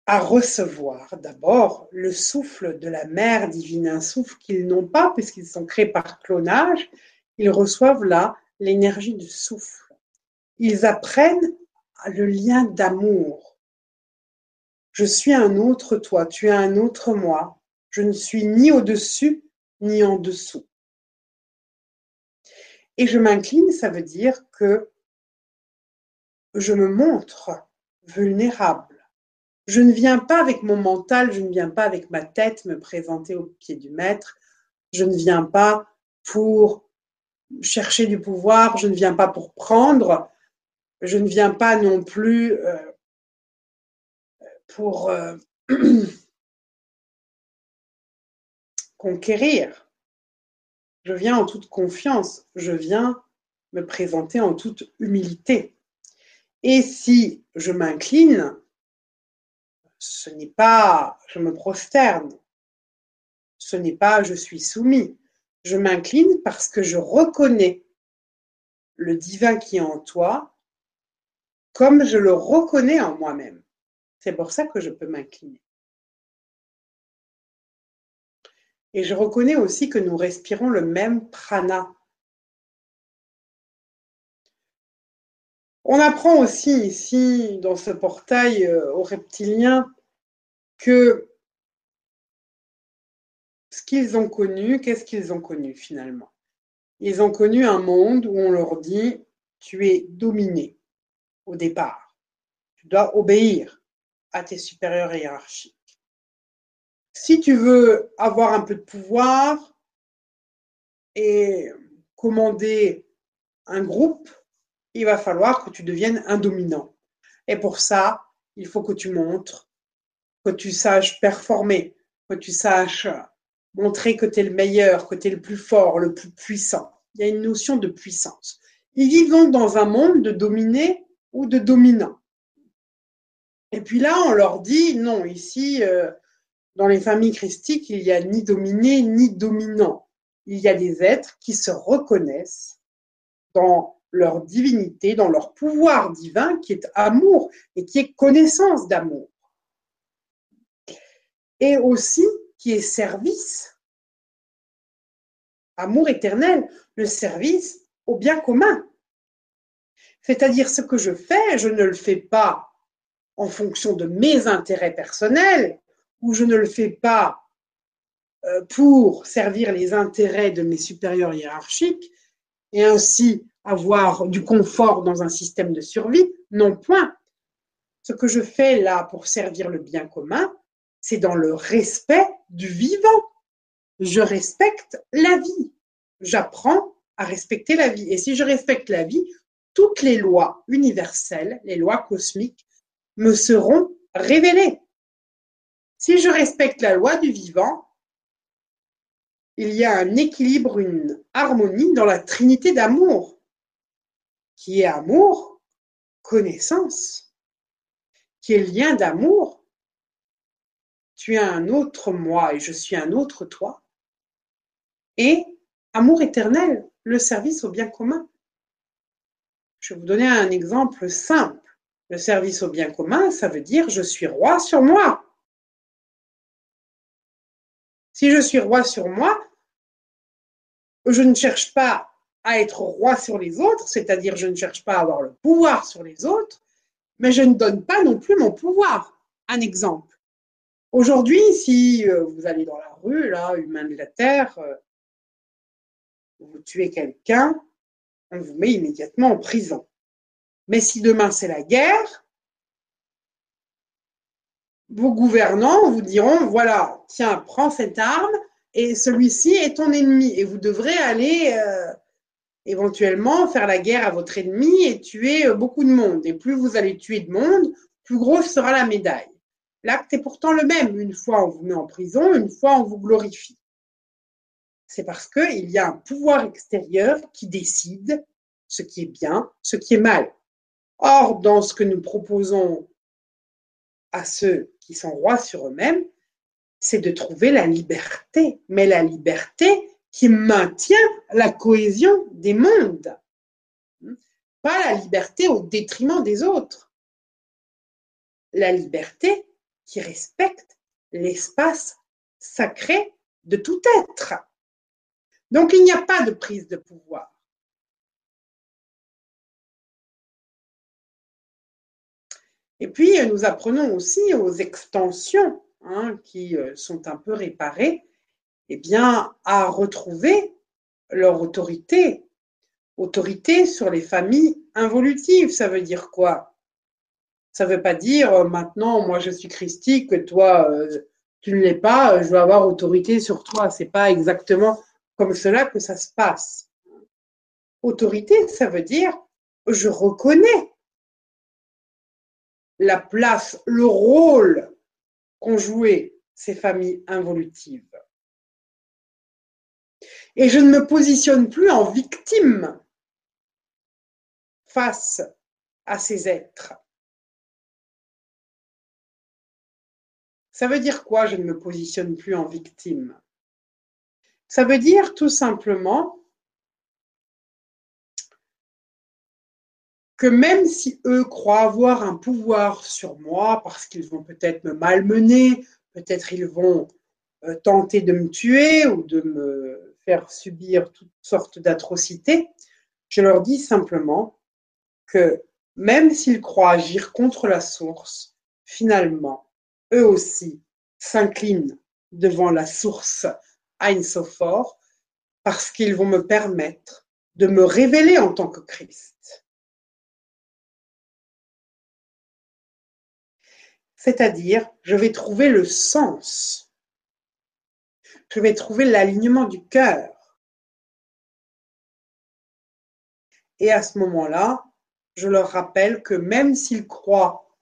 [SPEAKER 2] à recevoir d'abord le souffle de la mère divine, un souffle qu'ils n'ont pas puisqu'ils sont créés par clonage. Ils reçoivent là l'énergie du souffle ils apprennent le lien d'amour. Je suis un autre toi, tu es un autre moi. Je ne suis ni au-dessus ni en dessous. Et je m'incline, ça veut dire que je me montre vulnérable. Je ne viens pas avec mon mental, je ne viens pas avec ma tête me présenter au pied du maître. Je ne viens pas pour chercher du pouvoir, je ne viens pas pour prendre, je ne viens pas non plus euh, pour, euh, conquérir. Je viens en toute confiance. Je viens me présenter en toute humilité. Et si je m'incline, ce n'est pas je me prosterne, ce n'est pas je suis soumis. Je m'incline parce que je reconnais le divin qui est en toi comme je le reconnais en moi-même. C'est pour ça que je peux m'incliner. Et je reconnais aussi que nous respirons le même prana. On apprend aussi ici, dans ce portail euh, aux reptiliens, que ce qu'ils ont connu, qu'est-ce qu'ils ont connu finalement? Ils ont connu un monde où on leur dit, tu es dominé au départ. Tu dois obéir à tes supérieurs hiérarchiques. Si tu veux avoir un peu de pouvoir et commander un groupe, il va falloir que tu deviennes un dominant. Et pour ça, il faut que tu montres, que tu saches performer, que tu saches montrer que tu es le meilleur, que tu es le plus fort, le plus puissant. Il y a une notion de puissance. Ils vivent donc dans un monde de dominés ou de dominants. Et puis là, on leur dit, non, ici, euh, dans les familles christiques, il n'y a ni dominé ni dominant. Il y a des êtres qui se reconnaissent dans leur divinité, dans leur pouvoir divin qui est amour et qui est connaissance d'amour. Et aussi qui est service. Amour éternel, le service au bien commun. C'est-à-dire ce que je fais, je ne le fais pas en fonction de mes intérêts personnels ou je ne le fais pas euh, pour servir les intérêts de mes supérieurs hiérarchiques et ainsi avoir du confort dans un système de survie. Non, point. Ce que je fais là pour servir le bien commun, c'est dans le respect du vivant. Je respecte la vie. J'apprends à respecter la vie. Et si je respecte la vie, toutes les lois universelles, les lois cosmiques, me seront révélées. Si je respecte la loi du vivant, il y a un équilibre, une harmonie dans la trinité d'amour, qui est amour, connaissance, qui est lien d'amour. Tu es un autre moi et je suis un autre toi. Et amour éternel, le service au bien commun. Je vais vous donner un exemple simple. Le service au bien commun, ça veut dire je suis roi sur moi. Si je suis roi sur moi, je ne cherche pas à être roi sur les autres, c'est-à-dire je ne cherche pas à avoir le pouvoir sur les autres, mais je ne donne pas non plus mon pouvoir. Un exemple. Aujourd'hui, si euh, vous allez dans la rue, là, humain de la Terre, euh, vous tuez quelqu'un, on vous met immédiatement en prison. Mais si demain c'est la guerre, vos gouvernants vous diront, voilà, tiens, prends cette arme et celui-ci est ton ennemi et vous devrez aller euh, éventuellement faire la guerre à votre ennemi et tuer euh, beaucoup de monde. Et plus vous allez tuer de monde, plus grosse sera la médaille. L'acte est pourtant le même. Une fois on vous met en prison, une fois on vous glorifie. C'est parce qu'il y a un pouvoir extérieur qui décide ce qui est bien, ce qui est mal. Or, dans ce que nous proposons à ceux qui sont rois sur eux-mêmes, c'est de trouver la liberté, mais la liberté qui maintient la cohésion des mondes, pas la liberté au détriment des autres. La liberté qui respecte l'espace sacré de tout être. Donc il n'y a pas de prise de pouvoir. Et puis, nous apprenons aussi aux extensions hein, qui euh, sont un peu réparées, eh bien, à retrouver leur autorité. Autorité sur les familles involutives, ça veut dire quoi? Ça ne veut pas dire euh, maintenant, moi je suis christique, toi euh, tu ne l'es pas, je veux avoir autorité sur toi. C'est pas exactement comme cela que ça se passe. Autorité, ça veut dire je reconnais la place, le rôle qu'ont joué ces familles involutives. Et je ne me positionne plus en victime face à ces êtres. Ça veut dire quoi, je ne me positionne plus en victime? Ça veut dire tout simplement que même si eux croient avoir un pouvoir sur moi parce qu'ils vont peut-être me malmener, peut-être ils vont euh, tenter de me tuer ou de me faire subir toutes sortes d'atrocités, je leur dis simplement que même s'ils croient agir contre la source, finalement, eux aussi s'inclinent devant la source Ein Sophor parce qu'ils vont me permettre de me révéler en tant que Christ. C'est-à-dire, je vais trouver le sens. Je vais trouver l'alignement du cœur. Et à ce moment-là, je leur rappelle que même s'ils croient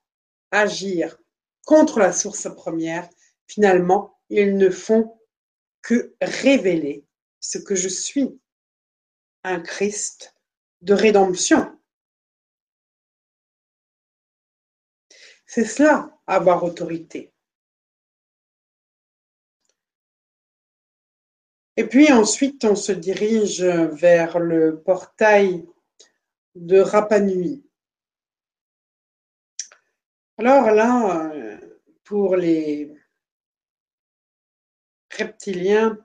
[SPEAKER 2] agir contre la source première, finalement, ils ne font que révéler ce que je suis, un Christ de rédemption. C'est cela, avoir autorité. Et puis ensuite, on se dirige vers le portail de Rapa Nui. Alors là, pour les reptiliens,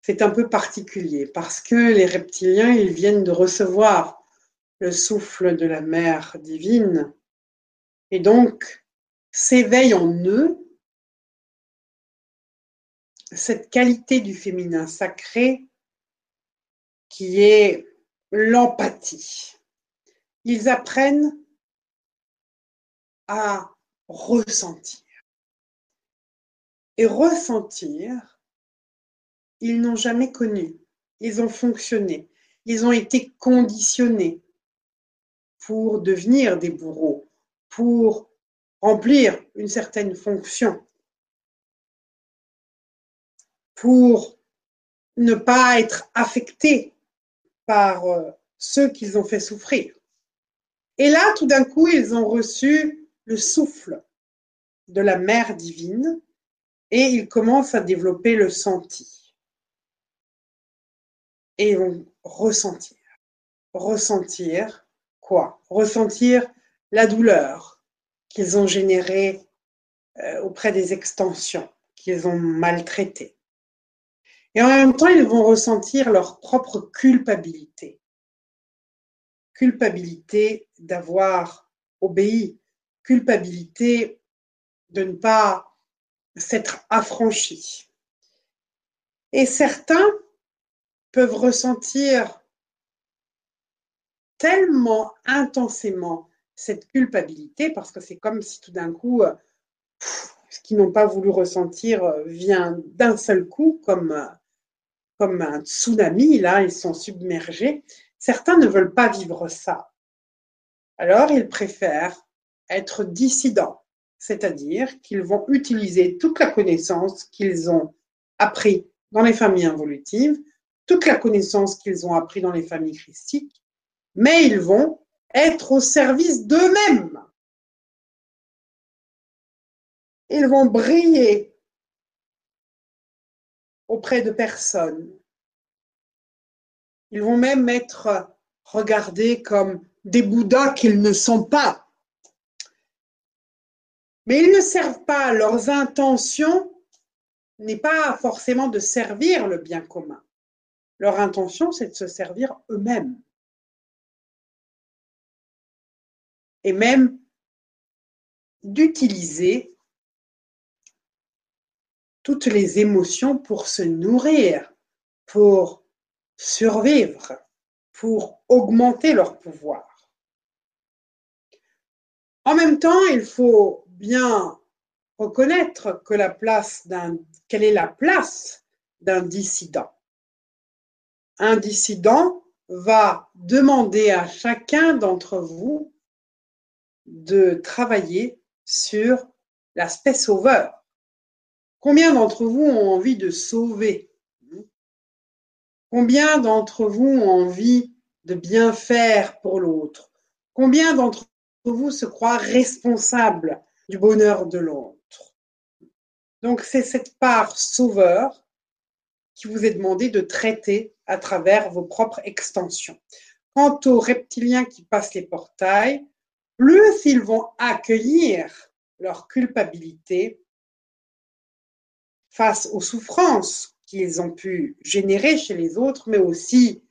[SPEAKER 2] c'est un peu particulier parce que les reptiliens, ils viennent de recevoir le souffle de la mère divine et donc s'éveille en eux cette qualité du féminin sacré qui est l'empathie. Ils apprennent à ressentir. Et ressentir, ils n'ont jamais connu. Ils ont fonctionné. Ils ont été conditionnés pour devenir des bourreaux, pour remplir une certaine fonction, pour ne pas être affectés par euh, ceux qu'ils ont fait souffrir. Et là, tout d'un coup, ils ont reçu le souffle de la mère divine et ils commencent à développer le senti. Et ils vont ressentir. Ressentir quoi? Ressentir la douleur qu'ils ont générée euh, auprès des extensions, qu'ils ont maltraitées. Et en même temps, ils vont ressentir leur propre culpabilité. Culpabilité d'avoir obéi, culpabilité de ne pas s'être affranchi. Et certains peuvent ressentir tellement intensément cette culpabilité parce que c'est comme si tout d'un coup, ce qu'ils n'ont pas voulu ressentir euh, vient d'un seul coup, comme euh, comme un tsunami, là, ils sont submergés. Certains ne veulent pas vivre ça. Alors, ils préfèrent être dissidents, c'est-à-dire qu'ils vont utiliser toute la connaissance qu'ils ont appris dans les familles involutives, toute la connaissance qu'ils ont appris dans les familles christiques, mais ils vont être au service d'eux-mêmes. Ils vont briller auprès de personnes. Ils vont même être regardés comme des Bouddhas qu'ils ne sont pas. Mais ils ne servent pas, leurs intentions n'est pas forcément de servir le bien commun. Leur intention, c'est de se servir eux-mêmes. Et même d'utiliser toutes les émotions pour se nourrir, pour survivre, pour augmenter leur pouvoir. En même temps, il faut bien reconnaître que la place d'un, quelle est la place d'un dissident. Un dissident va demander à chacun d'entre vous de travailler sur l'aspect sauveur. Combien d'entre vous ont envie de sauver? Combien d'entre vous ont envie de bien faire pour l'autre? Combien d'entre vous se croient responsables du bonheur de l'autre? Donc c'est cette part sauveur qui vous est demandé de traiter à travers vos propres extensions. Quant aux reptiliens qui passent les portails, plus ils vont accueillir leur culpabilité face aux souffrances qu'ils ont pu générer chez les autres, mais aussi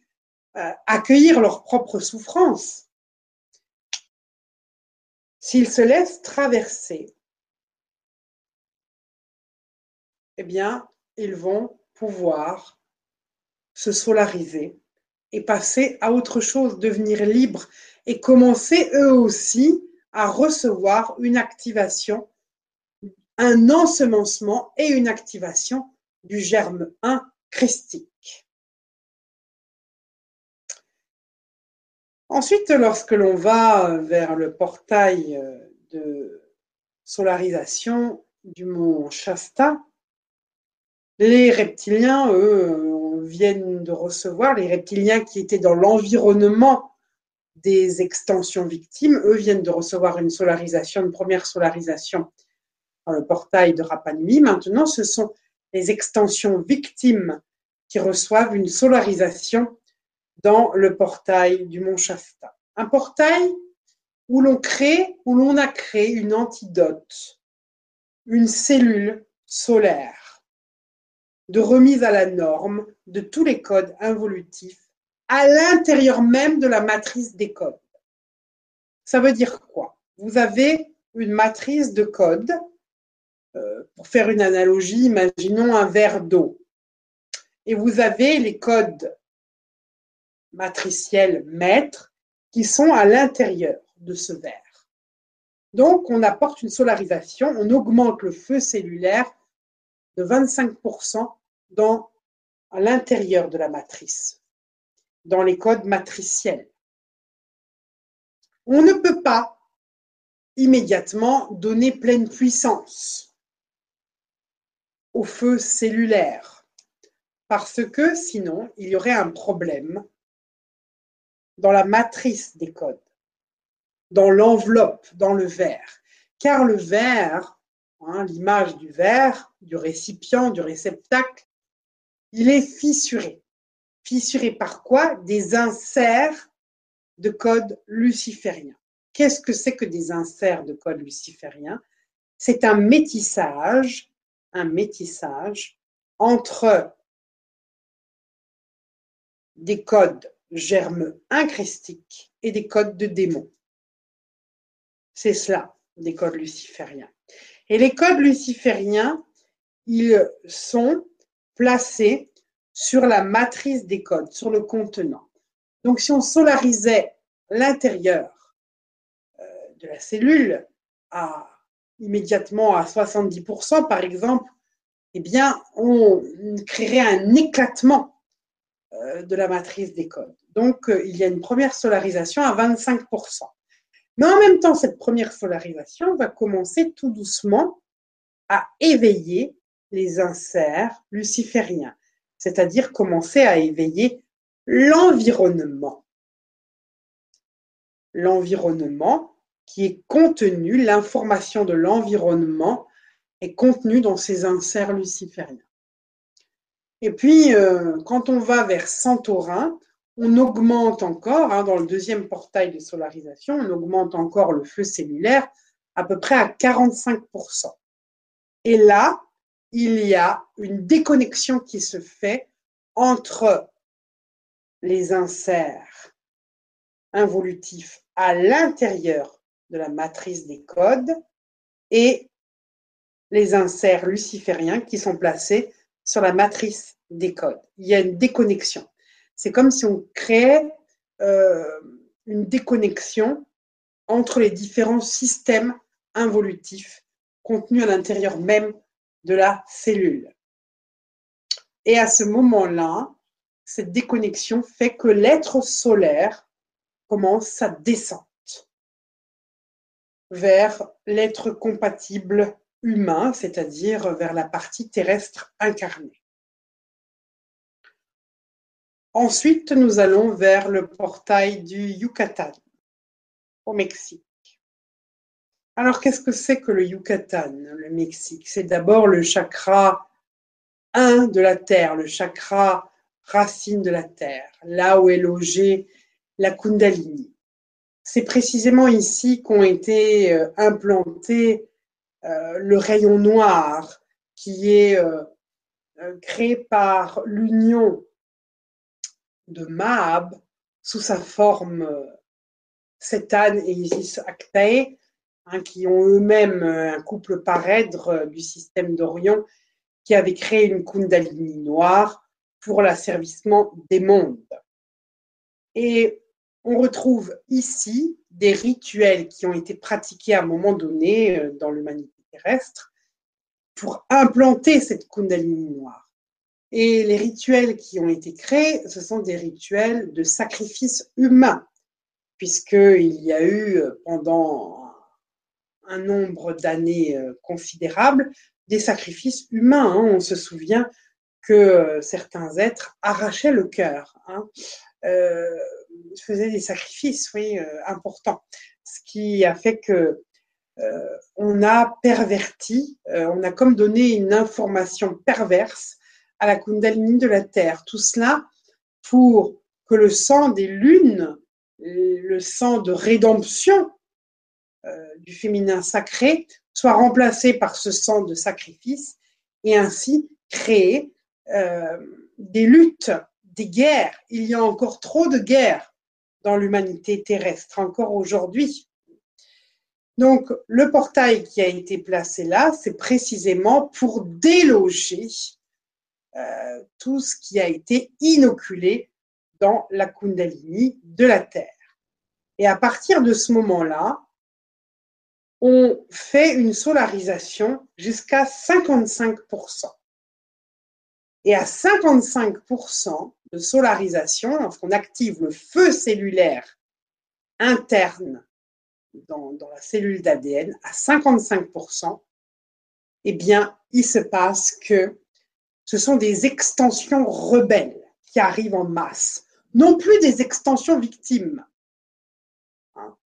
[SPEAKER 2] euh, accueillir leurs propres souffrances. S'ils se laissent traverser, eh bien, ils vont pouvoir se solariser et passer à autre chose, devenir libre et commencer eux aussi à recevoir une activation, un ensemencement et une activation du germe 1 christique. Ensuite, lorsque l'on va vers le portail de solarisation du mont Shasta, les reptiliens, eux, viennent de recevoir, les reptiliens qui étaient dans l'environnement des extensions victimes, eux viennent de recevoir une solarisation, une première solarisation dans le portail de Rapanui. Maintenant, ce sont les extensions victimes qui reçoivent une solarisation dans le portail du Mont Shasta. Un portail où l'on crée, où l'on a créé une antidote, une cellule solaire de remise à la norme de tous les codes involutifs à l'intérieur même de la matrice des codes. Ça veut dire quoi? Vous avez une matrice de codes. Euh, pour faire une analogie, imaginons un verre d'eau. Et vous avez les codes matriciels maîtres qui sont à l'intérieur de ce verre. Donc, on apporte une solarisation, on augmente le feu cellulaire de 25% dans, à l'intérieur de la matrice, dans les codes matriciels. On ne peut pas immédiatement donner pleine puissance au feu cellulaire, parce que sinon, il y aurait un problème dans la matrice des codes, dans l'enveloppe, dans le verre. Car le verre Hein, l'image du verre, du récipient, du réceptacle, il est fissuré. Fissuré par quoi? Des inserts de code luciférien. Qu'est-ce que c'est que des inserts de code luciférien? C'est un métissage, un métissage entre des codes germes incristiques et des codes de démons. C'est cela, des codes lucifériens. Et les codes lucifériens, ils sont placés sur la matrice des codes, sur le contenant. Donc, si on solarisait l'intérieur euh, de la cellule à immédiatement à 70%, par exemple, eh bien, on créerait un éclatement euh, de la matrice des codes. Donc, euh, il y a une première solarisation à 25%. Mais en même temps, cette première solarisation va commencer tout doucement à éveiller les inserts lucifériens, c'est-à-dire commencer à éveiller l'environnement. L'environnement qui est contenu, l'information de l'environnement est contenue dans ces inserts lucifériens. Et puis, euh, quand on va vers Santorin, on augmente encore, hein, dans le deuxième portail de solarisation, on augmente encore le feu cellulaire à peu près à 45%. Et là, il y a une déconnexion qui se fait entre les inserts involutifs à l'intérieur de la matrice des codes et les inserts lucifériens qui sont placés sur la matrice des codes. Il y a une déconnexion. C'est comme si on créait euh, une déconnexion entre les différents systèmes involutifs contenus à l'intérieur même de la cellule. Et à ce moment-là, cette déconnexion fait que l'être solaire commence sa descente vers l'être compatible humain, c'est-à-dire vers la partie terrestre incarnée. Ensuite, nous allons vers le portail du Yucatan, au Mexique. Alors, qu'est-ce que c'est que le Yucatan, le Mexique? C'est d'abord le chakra 1 de la Terre, le chakra racine de la Terre, là où est logée la Kundalini. C'est précisément ici qu'ont été euh, implantés euh, le rayon noir qui est euh, créé par l'union de Mahab sous sa forme Sétan et Isis Actae, hein, qui ont eux-mêmes un couple parèdre du système d'Orion qui avait créé une Kundalini noire pour l'asservissement des mondes. Et on retrouve ici des rituels qui ont été pratiqués à un moment donné euh, dans l'humanité terrestre pour implanter cette Kundalini noire. Et les rituels qui ont été créés, ce sont des rituels de sacrifice humain, puisqu'il y a eu euh, pendant un nombre d'années euh, considérable des sacrifices humains. Hein. On se souvient que certains êtres arrachaient le cœur. Hein faisait des sacrifices, oui, euh, importants. Ce qui a fait que euh, on a perverti, euh, on a comme donné une information perverse à la Kundalini de la Terre. Tout cela pour que le sang des lunes, le sang de rédemption du féminin sacré, soit remplacé par ce sang de sacrifice et ainsi créer des luttes, des guerres. Il y a encore trop de guerres dans l'humanité terrestre, encore aujourd'hui. Donc, le portail qui a été placé là, c'est précisément pour déloger euh, tout ce qui a été inoculé dans la Kundalini de la Terre. Et à partir de ce moment-là, on fait une solarisation jusqu'à 55%. Et à 55%, de solarisation, lorsqu'on active le feu cellulaire interne dans, la cellule d'ADN à 55%, eh bien, il se passe que ce sont des extensions rebelles qui arrivent en masse, non plus des extensions victimes,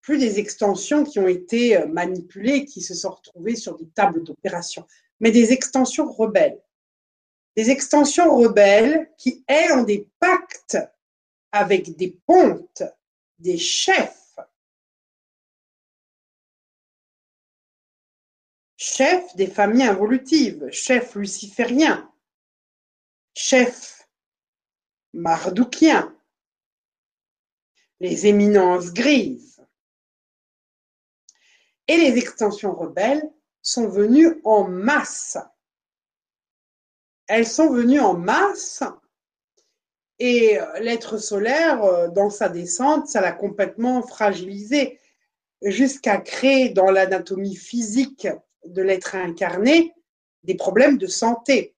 [SPEAKER 2] plus des extensions qui ont été euh, manipulées, qui se sont retrouvées sur des tables d'opération, mais des extensions rebelles des extensions rebelles qui, elles, des pactes avec des pontes, des chefs. Chefs des familles involutives, chefs lucifériens, chefs mardoukiens, les éminences grises. Et les extensions rebelles sont venues en masse elles sont venues en masse et l'être solaire, euh, dans sa descente, ça l'a complètement fragilisé jusqu'à créer dans l'anatomie physique de l'être incarné des problèmes de santé.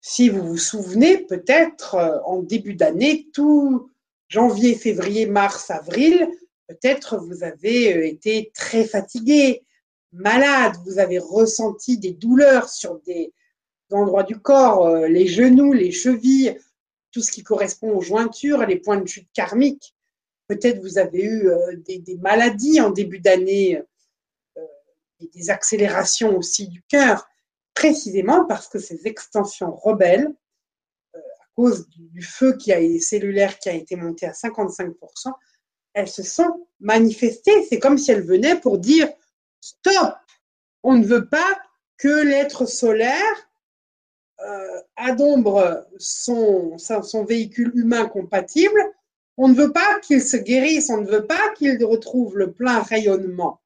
[SPEAKER 2] Si vous vous souvenez, peut-être euh, en début d'année, tout janvier, février, mars, avril, peut-être vous avez euh, été très fatigué, malade, vous avez ressenti des douleurs sur des, endroits du corps, euh, les genoux, les chevilles, tout ce qui correspond aux jointures, les points de chute karmiques. Peut-être vous avez eu euh, des, maladies en début d'année, euh, des accélérations aussi du cœur, précisément parce que ces extensions rebelles, à cause du feu qui a, cellulaire qui a été monté à 55%, elles se sont manifestées. C'est comme si elles venaient pour dire stop, on ne veut pas que l'être solaire euh, adombre son, son véhicule humain compatible, on ne veut pas qu'il se guérisse, on ne veut pas qu'il retrouve le plein rayonnement.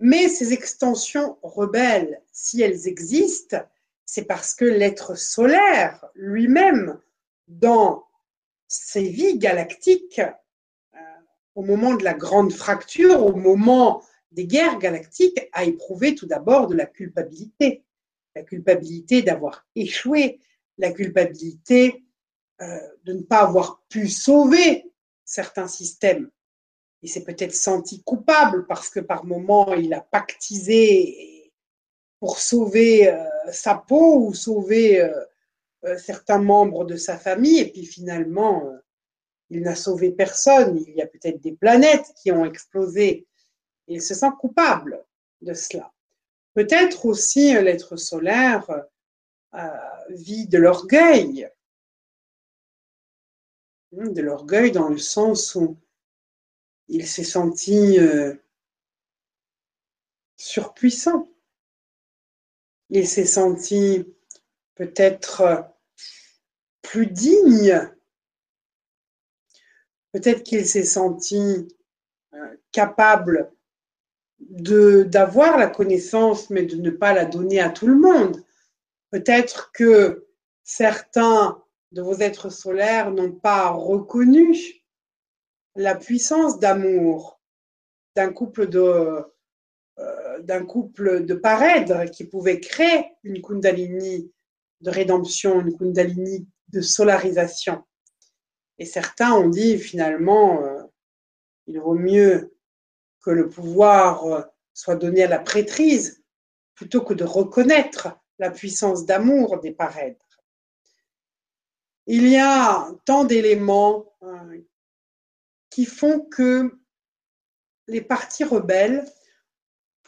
[SPEAKER 2] Mais ces extensions rebelles, si elles existent, c'est parce que l'être solaire lui-même, dans ses vies galactiques, euh, au moment de la grande fracture, au moment des guerres galactiques a éprouvé tout d'abord de la culpabilité. La culpabilité d'avoir échoué, la culpabilité euh, de ne pas avoir pu sauver certains systèmes. Il s'est peut-être senti coupable parce que par moments il a pactisé pour sauver euh, sa peau ou sauver euh, certains membres de sa famille, et puis finalement, euh, il n'a sauvé personne. Il y a peut-être des planètes qui ont explosé. il se sent coupable de cela. Peut-être aussi l'être solaire vit de l'orgueil. De l'orgueil dans le sens où il s'est senti surpuissant. Il s'est senti peut-être plus digne. Peut-être qu'il s'est senti euh, capable de d'avoir la connaissance, mais de ne pas la donner à tout le monde. Peut-être que certains de vos êtres solaires n'ont pas reconnu la puissance d'amour d'un couple de euh, d'un couple de parèdres qui pouvait créer une Kundalini de rédemption, une Kundalini de solarisation. Et certains ont dit finalement, euh, il vaut mieux que le pouvoir euh, soit donné à la prêtrise plutôt que de reconnaître la puissance d'amour des parèdres. Il y a tant d'éléments qui font que les partis rebelles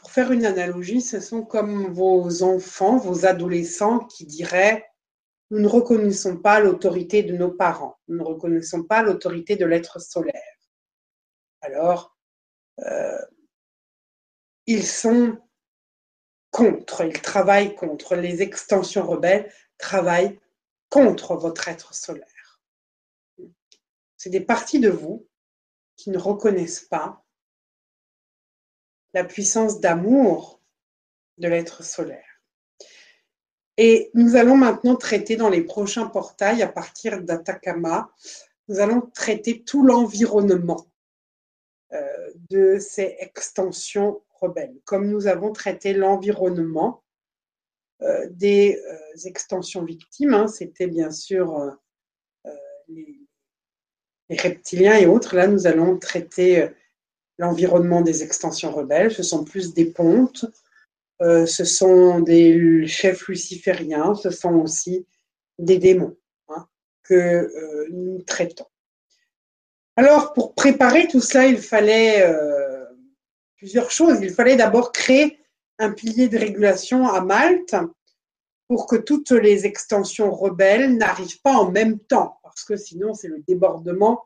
[SPEAKER 2] pour faire une analogie, ce sont comme vos enfants, vos adolescents qui diraient nous ne reconnaissons pas l'autorité de nos parents, nous ne reconnaissons pas l'autorité de l'être solaire. Alors, euh, ils sont contre, ils travaillent contre, les extensions rebelles travaillent contre votre être solaire. C'est des parties de vous qui ne reconnaissent pas la puissance d'amour de l'être solaire. Et nous allons maintenant traiter dans les prochains portails, à partir d'Atakama, nous allons traiter tout l'environnement euh, de ces extensions rebelles, comme nous avons traité l'environnement euh, des euh, extensions victimes. Hein. C'était bien sûr les, reptiliens et autres. Là, nous allons traiter l'environnement des extensions rebelles. Ce sont plus des pontes, euh, ce sont des chefs lucifériens, ce sont aussi des démons hein, que euh, nous traitons. Alors, pour préparer tout cela, il fallait euh, plusieurs choses. Il fallait d'abord créer un pilier de régulation à Malte pour que toutes les extensions rebelles n'arrivent pas en même temps, parce que sinon c'est le débordement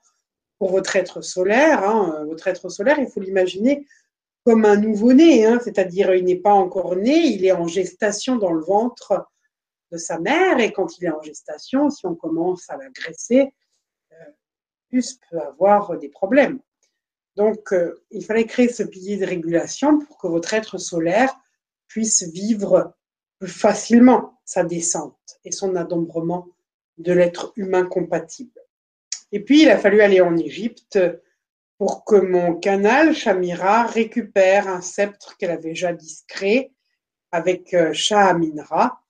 [SPEAKER 2] pour votre être solaire. Hein, votre être solaire, il faut l'imaginer comme un nouveau-né, hein, c'est-à-dire il n'est pas encore né, il est en gestation dans le ventre de sa mère, et quand il est en gestation, si on commence à l'agresser, euh, peut avoir des problèmes. Donc, euh, il fallait créer ce pilier de régulation pour que votre être solaire puisse vivre plus facilement sa descente et son adombrement de l'être humain compatible. Et puis, il a fallu aller en Égypte pour que mon canal Shamira récupère un sceptre qu'elle avait jadis créé avec euh, Shah Aminra,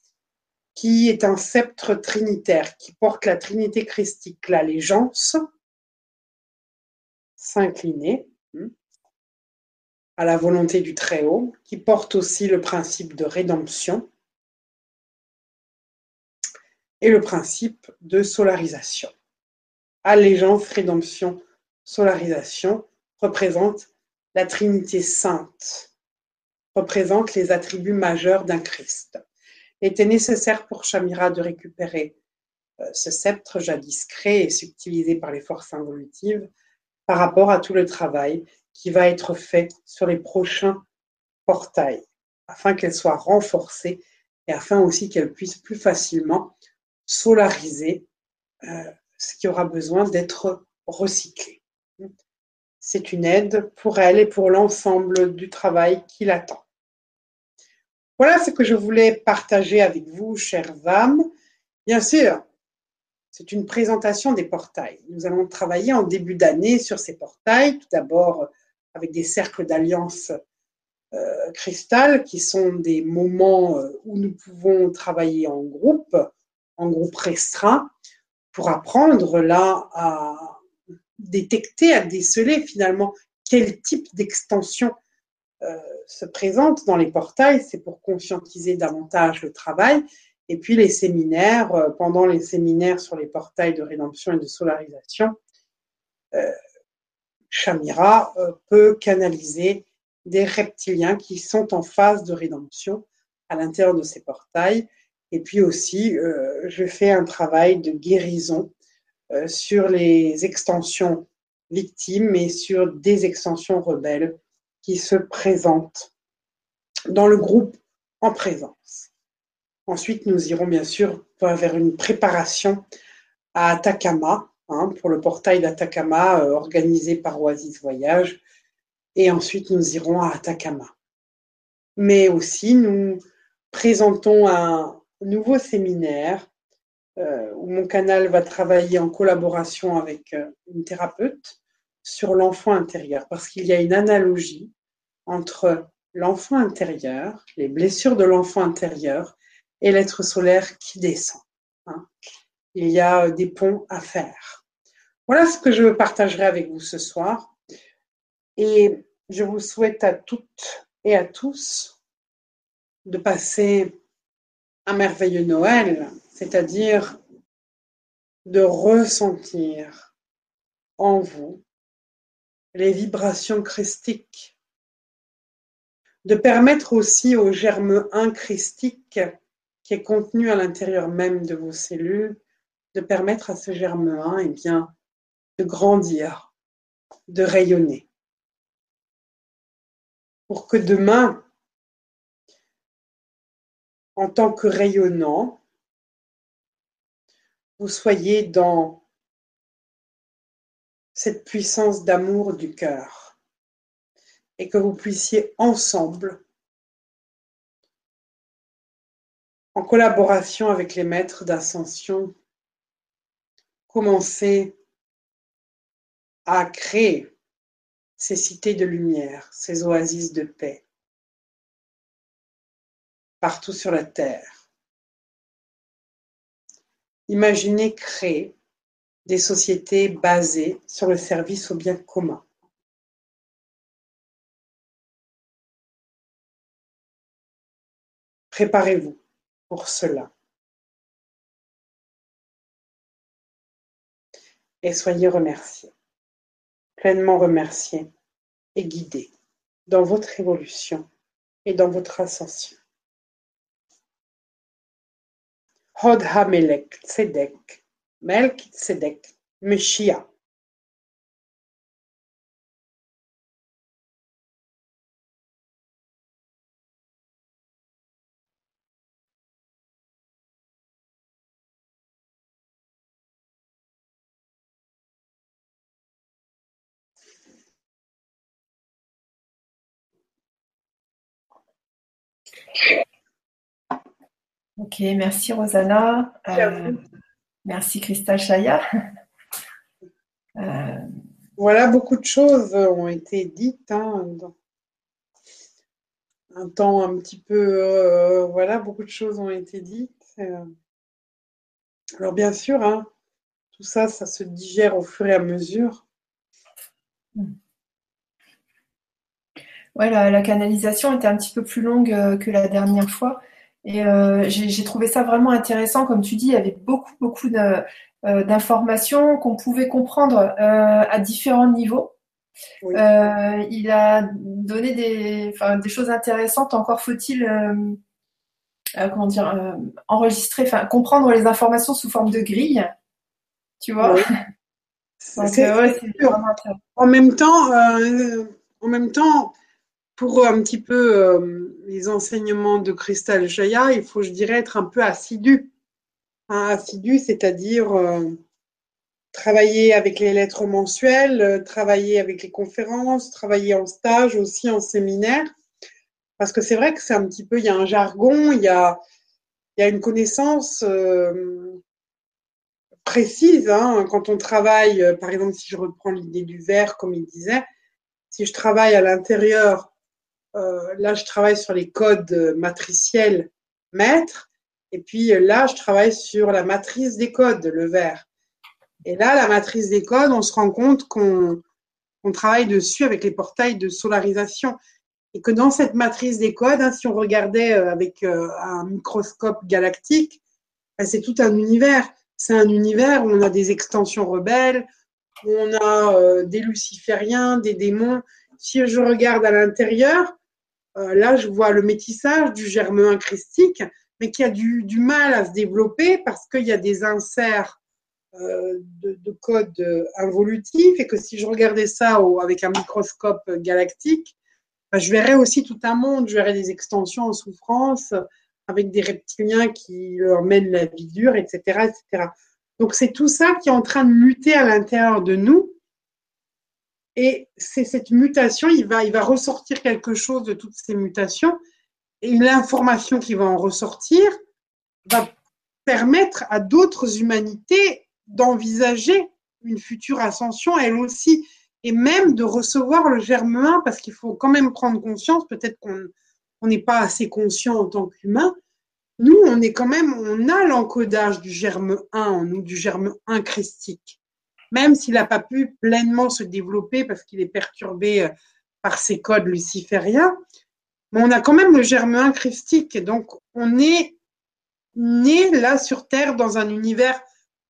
[SPEAKER 2] qui est un sceptre trinitaire qui porte la Trinité christique, l'allégeance, s'incliner hmm, à la volonté du Très-Haut, qui porte aussi le principe de rédemption et le principe de solarisation allégeance, rédemption, solarisation, représente la Trinité sainte, représente les attributs majeurs d'un Christ. Il était nécessaire pour Shamira de récupérer euh, ce sceptre jadis créé et subtilisé par les forces involutives par rapport à tout le travail qui va être fait sur les prochains portails, afin qu'elle soit renforcée et afin aussi qu'elle puisse plus facilement solariser euh, ce qui aura besoin d'être recyclé. C'est une aide pour elle et pour l'ensemble du travail qui l'attend. Voilà ce que je voulais partager avec vous, chères âmes. Bien sûr, c'est une présentation des portails. Nous allons travailler en début d'année sur ces portails, tout d'abord avec des cercles d'alliance euh, cristal, qui sont des moments euh, où nous pouvons travailler en groupe, en groupe restreint, pour apprendre là à détecter, à déceler finalement quel type d'extension euh, se présente dans les portails. C'est pour conscientiser davantage le travail Et puis les séminaires, pendant les séminaires sur les portails de rédemption et de solarisation, Shamira peut canaliser des reptiliens qui sont en phase de rédemption à l'intérieur de ces portails. Et puis aussi, je fais un travail de guérison sur les extensions victimes et sur des extensions rebelles qui se présentent dans le groupe en présence. Ensuite, nous irons bien sûr vers une préparation à Atacama, hein, pour le portail d'Atacama euh, organisé par Oasis Voyage. Et ensuite, nous irons à Atacama. Mais aussi, nous présentons un nouveau séminaire euh, où mon canal va travailler en collaboration avec euh, une thérapeute sur l'enfant intérieur, parce qu'il y a une analogie entre l'enfant intérieur, les blessures de l'enfant intérieur et l'être solaire qui descend. Hein. Il y a des ponts à faire. Voilà ce que je partagerai avec vous ce soir. Et je vous souhaite à toutes et à tous de passer un merveilleux Noël, c'est-à-dire de ressentir en vous les vibrations christiques de permettre aussi au germe 1 christique qui est contenu à l'intérieur même de vos cellules, de permettre à ce germe 1 eh bien, de grandir, de rayonner. Pour que demain, en tant que rayonnant, vous soyez dans cette puissance d'amour du cœur et que vous puissiez ensemble, en collaboration avec les maîtres d'ascension, commencer à créer ces cités de lumière, ces oasis de paix, partout sur la Terre. Imaginez créer des sociétés basées sur le service au bien commun. Préparez-vous pour cela. Et soyez remerciés, pleinement remerciés et guidés dans votre évolution et dans votre ascension. Hod HaMelech Tzedek, Melk Tzedek, Meshiach.
[SPEAKER 1] Ok, merci Rosanna. Euh, merci Christa Chaya.
[SPEAKER 2] Euh, voilà, beaucoup de choses ont été dites. Hein, un temps un petit peu. Euh, voilà, beaucoup de choses ont été dites. alors, bien sûr, hein, tout ça, ça se digère au fur et à mesure.
[SPEAKER 1] Ouais, la, canalisation était un petit peu plus longue que la dernière fois. Et euh, j'ai trouvé ça vraiment intéressant, comme tu dis, il y avait beaucoup, beaucoup euh, d'informations qu'on pouvait comprendre euh, à différents niveaux. il a donné des, enfin, des choses intéressantes. Encore faut-il, comment dire, enregistrer, enfin, comprendre les informations sous forme de grille. Tu vois.
[SPEAKER 2] en même temps, en même temps, pour un petit peu euh, les enseignements de Cristal Jaya, il faut, je dirais, être un peu assidu. Hein, assidu, c'est-à-dire euh, travailler avec les lettres mensuelles, euh, travailler avec les conférences, travailler en stage, aussi en séminaire. Parce que c'est vrai que c'est un petit peu, il y a un jargon, il y a, il y a une connaissance précise. Hein, quand on travaille, par exemple, si je reprends l'idée du verre, comme il disait, si je travaille à l'intérieur euh, là, je travaille sur les codes matriciels maîtres. Et puis euh, là, je travaille sur la matrice des codes, le vert. Et là, la matrice des codes, on se rend compte qu'on travaille dessus avec les portails de solarisation. Et que dans cette matrice des codes, hein, si on regardait euh, avec un microscope galactique, ben, c'est tout un univers. C'est un univers où on a des extensions rebelles, où on a des lucifériens, des démons. Si je regarde à l'intérieur, euh, là, je vois le métissage du germe christique, mais qui a du, mal à se développer parce qu'il y a des inserts euh, de, de, code involutifs et que si je regardais ça avec un microscope galactique, ben, je verrais aussi tout un monde, je verrais des extensions en souffrance avec des reptiliens qui leur mènent la vie dure, etc. etc. Donc c'est tout ça qui est en train de muter à l'intérieur de nous. Et c'est cette mutation, il va, il va ressortir quelque chose de toutes ces mutations. Et l'information qui va en ressortir va permettre à d'autres humanités d'envisager une future ascension, elle aussi, et même de recevoir le germe 1, parce qu'il faut quand même prendre conscience, peut-être qu'on n'est pas assez conscient en tant qu'humain, nous, on est quand même, on a l'encodage du germe 1 en nous, du germe 1 christique. Même s'il n'a pas pu pleinement se développer parce qu'il est perturbé euh, par ses codes lucifériens, mais on a quand même le germe 1 christique. Donc, on est né là sur Terre dans un univers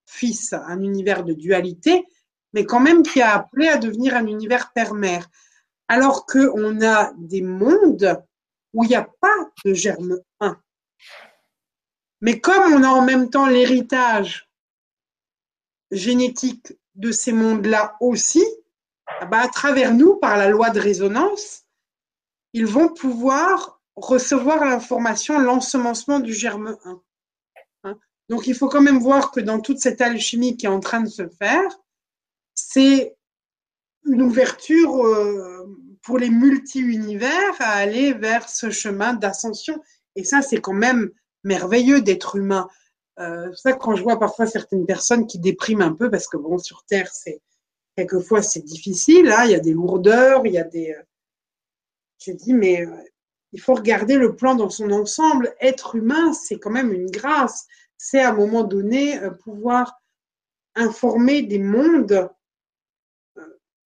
[SPEAKER 2] fils, un univers de dualité, mais quand même qui a appelé à devenir un univers père-mère. Alors qu'on a des mondes où il n'y a pas de germe 1. Mais comme on a en même temps l'héritage génétique de ces mondes-là aussi, ah bah, à travers nous, par la loi de résonance, ils vont pouvoir recevoir l'information, l'ensemencement du germe 1. Hein? Donc il faut quand même voir que dans toute cette alchimie qui est en train de se faire, c'est une ouverture euh, pour les multi-univers à aller vers ce chemin d'ascension. Et ça, c'est quand même merveilleux d'être humain. Euh, ça, quand je vois parfois certaines personnes qui dépriment un peu, parce que bon, sur Terre, c'est quelquefois c'est difficile, hein, il y a des lourdeurs, il y a des. Euh, je dis, mais euh, il faut regarder le plan dans son ensemble. Être humain, c'est quand même une grâce. C'est à un moment donné euh, pouvoir informer des mondes,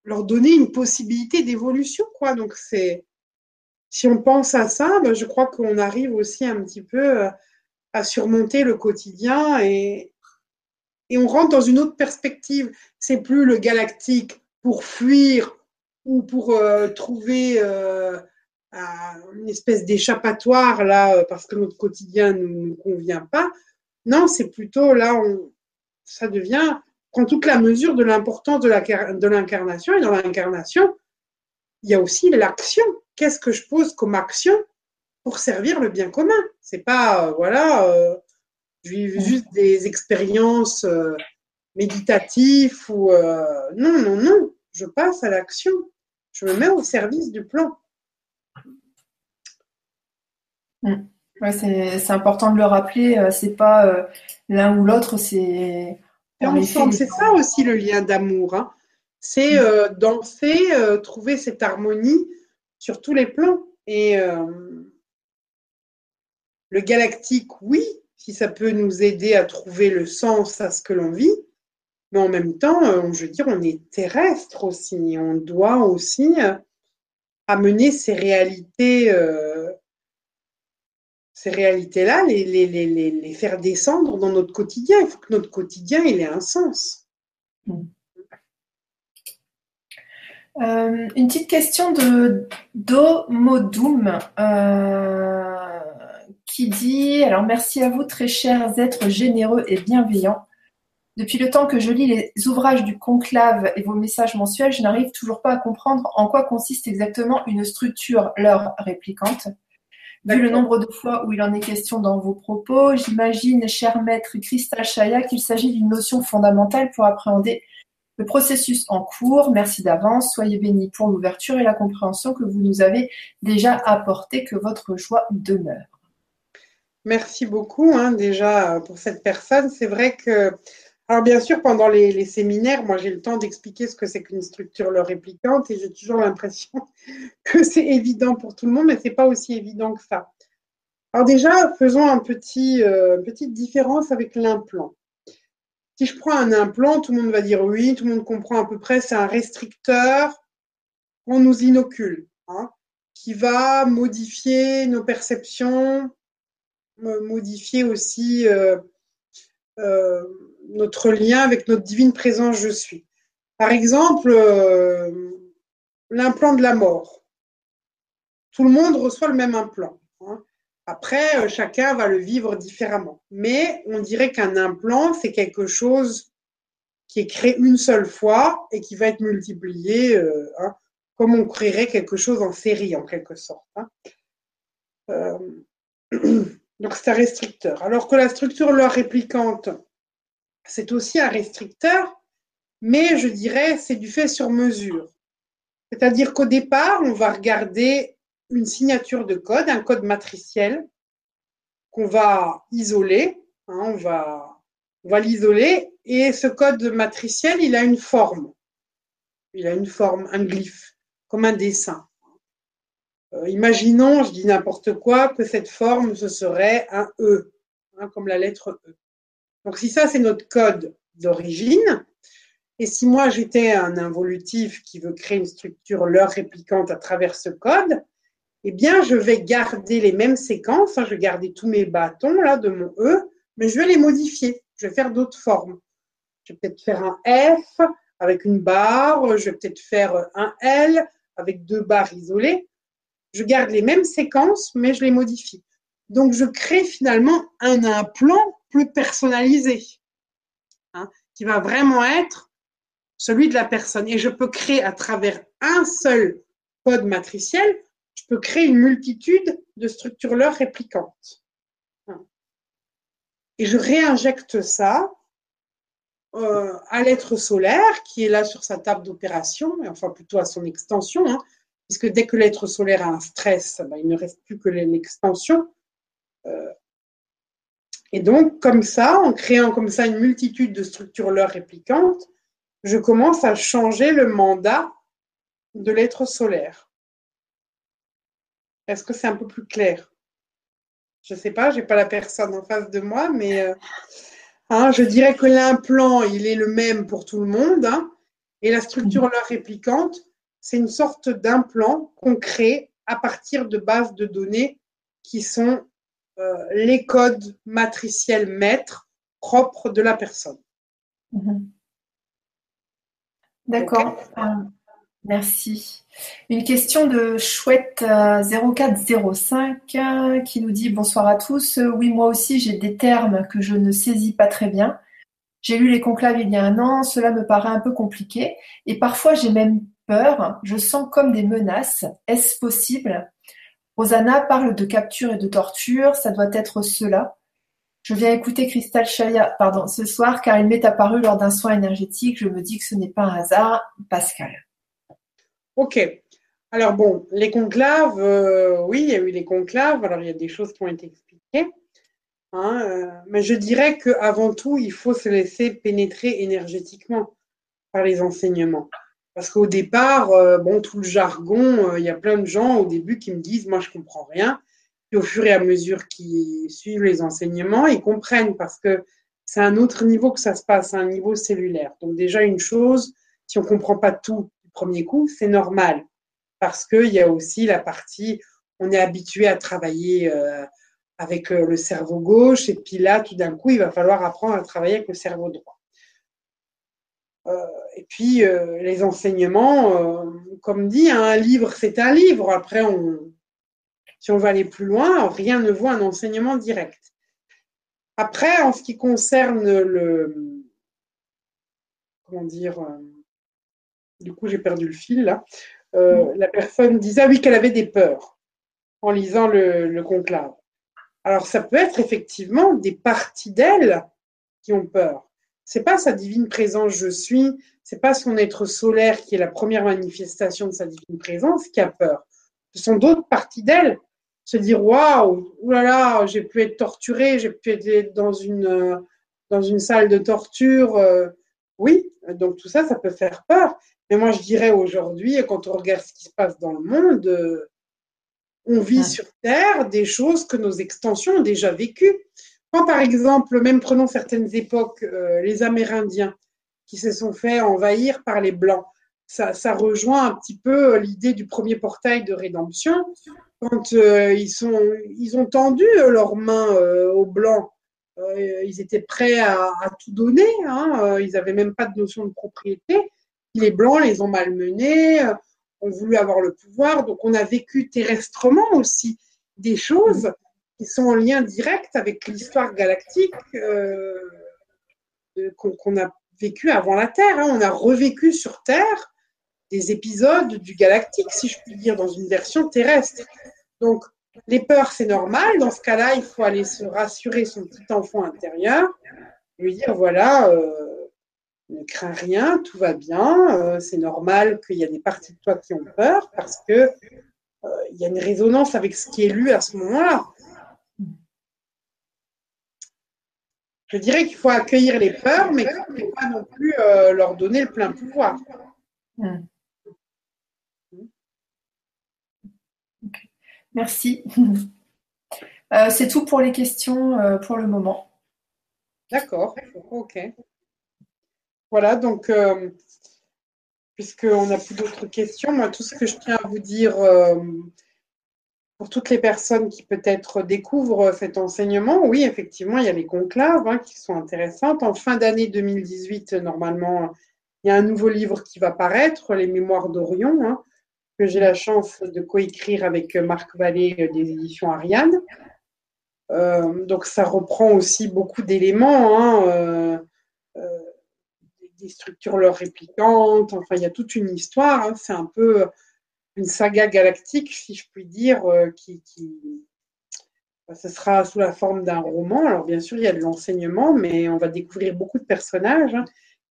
[SPEAKER 2] leur donner une possibilité d'évolution, quoi. Donc c'est si on pense à ça, ben, je crois qu'on arrive aussi un petit peu surmonter le quotidien et, et on rentre dans une autre perspective. C'est plus le galactique pour fuir ou pour euh, trouver euh, une espèce d'échappatoire là euh, parce que notre quotidien ne nous, convient pas. Non, c'est plutôt là, on, ça devient, prend toute la mesure de l'importance de l'incarnation. Et dans l'incarnation, il y a aussi l'action. Qu'est-ce que je pose comme action pour servir le bien commun. C'est pas, euh, voilà, euh, juste des expériences euh, méditatives ou. non, non, non. Je passe à l'action. Je me mets au service du plan.
[SPEAKER 1] Mm. c'est important de le rappeler. c'est pas l'un ou l'autre, c'est.
[SPEAKER 2] C'est ça aussi le lien d'amour. Hein. C'est danser, trouver cette harmonie sur tous les plans. Et le galactique, oui, si ça peut nous aider à trouver le sens à ce que l'on vit, mais en même temps, euh, je veux dire, on est terrestre aussi. On doit aussi euh, amener ces réalités, euh, ces réalités-là, les, faire descendre dans notre quotidien. Il faut que notre quotidien ait un sens.
[SPEAKER 1] une petite question de Domodoum. Euh, qui dit Alors merci à vous, très chers êtres généreux et bienveillants. Depuis le temps que je lis les ouvrages du conclave et vos messages mensuels, je n'arrive toujours pas à comprendre en quoi consiste exactement une structure leur réplicante. Vu le nombre de fois où il en est question dans vos propos, j'imagine, cher maître Christa Chaya, qu'il s'agit d'une notion fondamentale pour appréhender le processus en cours. Merci d'avance. Soyez bénis pour l'ouverture et la compréhension que vous nous avez déjà apporté. Que votre joie demeure.
[SPEAKER 2] Merci beaucoup hein, déjà pour cette personne. C'est vrai que, alors bien sûr, pendant les, séminaires, moi j'ai le temps d'expliquer ce que c'est qu'une structure leur réplicante et j'ai toujours l'impression que c'est évident pour tout le monde, mais ce n'est pas aussi évident que ça. Alors déjà, faisons un petit, euh, petite différence avec l'implant. Si je prends un implant, tout le monde va dire oui, tout le monde comprend à peu près, c'est un restricteur qu'on nous inocule, hein, qui va modifier nos perceptions, modifier aussi euh, notre lien avec notre divine présence je suis. Par exemple, l'implant de la mort. Tout le monde reçoit le même implant. Hein. Après, chacun va le vivre différemment. Mais on dirait qu'un implant, c'est quelque chose qui est créé une seule fois et qui va être multiplié, euh, hein, comme on créerait quelque chose en série, en quelque sorte. Hein. Euh, donc c'est un restricteur. Alors que la structure leur réplicante, c'est aussi un restricteur, mais je dirais c'est du fait sur mesure. C'est-à-dire qu'au départ, on va regarder une signature de code, un code matriciel qu'on va isoler. Hein, on va, on va l'isoler et ce code matriciel, il a une forme. Il a une forme, un glyphe, comme un dessin. Euh, imaginons, je dis n'importe quoi, que cette forme, ce serait un E, hein, comme la lettre E. Donc si ça, c'est notre code d'origine, et si moi j'étais un involutif qui veut créer une structure leur réplicante à travers ce code, eh bien je vais garder les mêmes séquences, hein, je vais garder tous mes bâtons là de mon E, mais je vais les modifier, je vais faire d'autres formes. Je vais peut-être faire un F avec une barre, je vais peut-être faire un L avec deux barres isolées. Je garde les mêmes séquences, mais je les modifie. Donc, je crée finalement un implant plus personnalisé, hein, qui va vraiment être celui de la personne. Et je peux créer à travers un seul code matriciel, je peux créer une multitude de structures leur réplicantes. Hein. Et je réinjecte ça euh, à l'être solaire qui est là sur sa table d'opération, enfin plutôt à son extension, hein, puisque dès que l'être solaire a un stress, ben, il ne reste plus que l'extension. Euh, et donc, comme ça, en créant comme ça une multitude de structures leur réplicantes, je commence à changer le mandat de l'être solaire. Est-ce que c'est un peu plus clair? Je ne sais pas, je n'ai pas la personne en face de moi, mais euh, Hein, je dirais que l'implant, il est le même pour tout le monde. Hein, et la structure mhm. leur réplicante, c'est une sorte d'implant qu'on crée à partir de bases de données qui sont euh, les codes matriciels maîtres propres de la personne.
[SPEAKER 1] Mhm. D'accord. Euh, merci. Une question de chouette 0405 euh, euh, qui nous dit bonsoir à tous. Oui, moi aussi j'ai des termes que je ne saisis pas très bien. J'ai lu les conclaves il y a un an, cela me paraît un peu compliqué et parfois j'ai même peur, je sens comme des menaces. Est-ce possible? Rosanna parle de capture et de torture, ça doit être cela. Je viens écouter Crystal Chaya ce soir car il m'est apparu lors d'un soin énergétique. Je me dis que ce n'est pas un hasard. Pascal.
[SPEAKER 2] Ok. Alors bon, les conclaves, euh, oui, il y a eu les conclaves. Alors il y a des choses qui ont été expliquées. Hein, euh, mais je dirais qu'avant tout, il faut se laisser pénétrer énergétiquement par les enseignements. Parce qu'au départ, euh, bon, tout le jargon, il y a plein de gens au début qui me disent, moi, je comprends rien. Puis au fur et à mesure qu'ils suivent les enseignements, ils comprennent parce que c'est un autre niveau que ça se passe, un niveau cellulaire. Donc déjà, une chose, si on ne comprend pas tout premier coup, c'est normal. Parce qu'il y a aussi la partie, on est habitué à travailler euh, avec euh, le cerveau gauche, et puis là, tout d'un coup, il va falloir apprendre à travailler avec le cerveau droit. Euh, et puis, les enseignements, comme dit, hein, un livre, c'est un livre. Après, on, si on va aller plus loin, rien ne vaut un enseignement direct. Après, en ce qui concerne le, comment dire, du coup j'ai perdu le fil là, euh, la personne disait ah oui qu'elle avait des peurs en lisant le, conclave. Alors ça peut être effectivement des parties d'elle qui ont peur. C'est pas sa divine présence je suis, c'est pas son être solaire qui est la première manifestation de sa divine présence qui a peur. Ce sont d'autres parties d'elle. Se dire waouh, oulala, j'ai pu être torturée, j'ai pu être dans une dans une salle de torture. Euh, oui, donc tout ça, ça peut faire peur. Mais moi, je dirais aujourd'hui, quand on regarde ce qui se passe dans le monde, euh, on vit sur Terre des choses que nos extensions ont déjà vécues. Quand, par exemple, même prenons certaines époques, euh, les Amérindiens qui se sont fait envahir par les Blancs, ça, rejoint un petit peu euh, l'idée du premier portail de rédemption. Quand ils, sont, ils ont tendu leurs mains aux Blancs ils étaient prêts à, tout donner. Hein. ils n'avaient même pas de notion de propriété. Les Blancs les ont malmenés, ont voulu avoir le pouvoir. Donc, on a vécu terrestrement aussi des choses qui sont en lien direct avec l'histoire galactique qu'on a vécu avant la Terre. Hein. On a revécu sur Terre des épisodes du galactique, si je puis dire, dans une version terrestre. Donc, les peurs, c'est normal. Dans ce cas-là, il faut aller se rassurer son petit enfant intérieur, lui dire voilà, euh, ne crains rien, tout va bien. Euh, c'est normal qu'il y a des parties de toi qui ont peur parce que euh, il y a une résonance avec ce qui est lu à ce moment-là. Je dirais qu'il faut accueillir les peurs, mais qu'il ne faut pas non plus leur donner le plein pouvoir. Hmm.
[SPEAKER 1] Merci. Euh, c'est tout pour les questions euh, pour le moment.
[SPEAKER 2] D'accord, ok. Voilà, donc, euh, puisqu'on n'a plus d'autres questions, moi, tout ce que je tiens à vous dire pour toutes les personnes qui peut-être découvrent cet enseignement, oui, effectivement, il y a les conclaves hein, qui sont intéressantes. En fin d'année 2018, normalement, il y a un nouveau livre qui va paraître, Les Mémoires d'Orion. Hein que j'ai la chance de coécrire avec Marc Vallée euh, des éditions Ariane. Euh, donc ça reprend aussi beaucoup d'éléments, hein, euh, des structures leur réplicantes, enfin il y a toute une histoire, c'est un peu une saga galactique, si je puis dire, qui, bah, ce sera sous la forme d'un roman. Alors bien sûr, il y a de l'enseignement, mais on va découvrir beaucoup de personnages hein,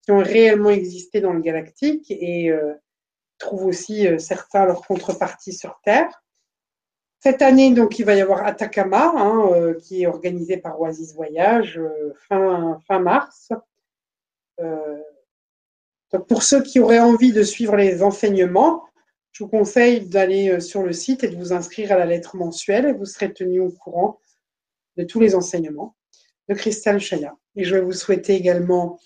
[SPEAKER 2] qui ont réellement existé dans le galactique et trouvent aussi euh, certains leur contrepartie sur Terre. Cette année, donc, il va y avoir Atacama, hein, euh, qui est organisé par Oasis Voyage euh, fin, fin mars. donc, pour ceux qui auraient envie de suivre les enseignements, je vous conseille d'aller sur le site et de vous inscrire à la lettre mensuelle et vous serez tenu au courant de tous les enseignements de Christelle Chaya. Et je vais vous souhaiter également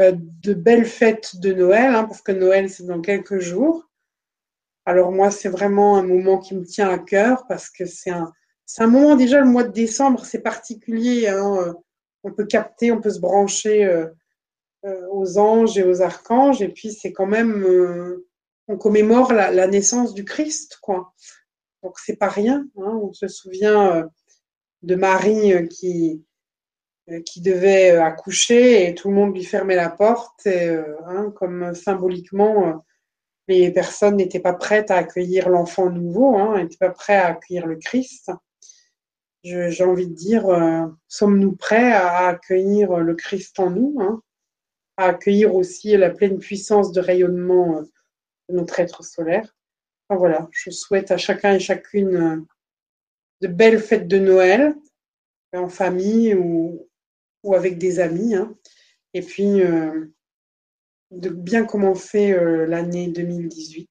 [SPEAKER 2] euh, de belles fêtes de Noël, hein, parce que Noël, c'est dans quelques jours. Alors moi, c'est vraiment un moment qui me tient à cœur, parce que c'est un, un moment, déjà, le mois de décembre, c'est particulier. Hein, euh, on peut capter, on peut se brancher euh, aux anges et aux archanges, et puis c'est quand même, on commémore la, naissance du Christ, quoi. Donc c'est pas rien. Hein, on se souvient de Marie qui, euh, qui devait euh, accoucher et tout le monde lui fermait la porte, euh, hein, comme symboliquement, les personnes n'étaient pas prêtes à accueillir l'enfant nouveau, hein, n'étaient pas prêtes à accueillir le Christ. J'ai envie de dire, sommes-nous prêts à accueillir le Christ en nous, à accueillir aussi la pleine puissance de rayonnement notre être solaire voilà, je souhaite à chacun et chacune de belles fêtes de Noël, en famille ou, avec des amis. Hein. Et puis, euh, de bien commencer euh, l'année 2018.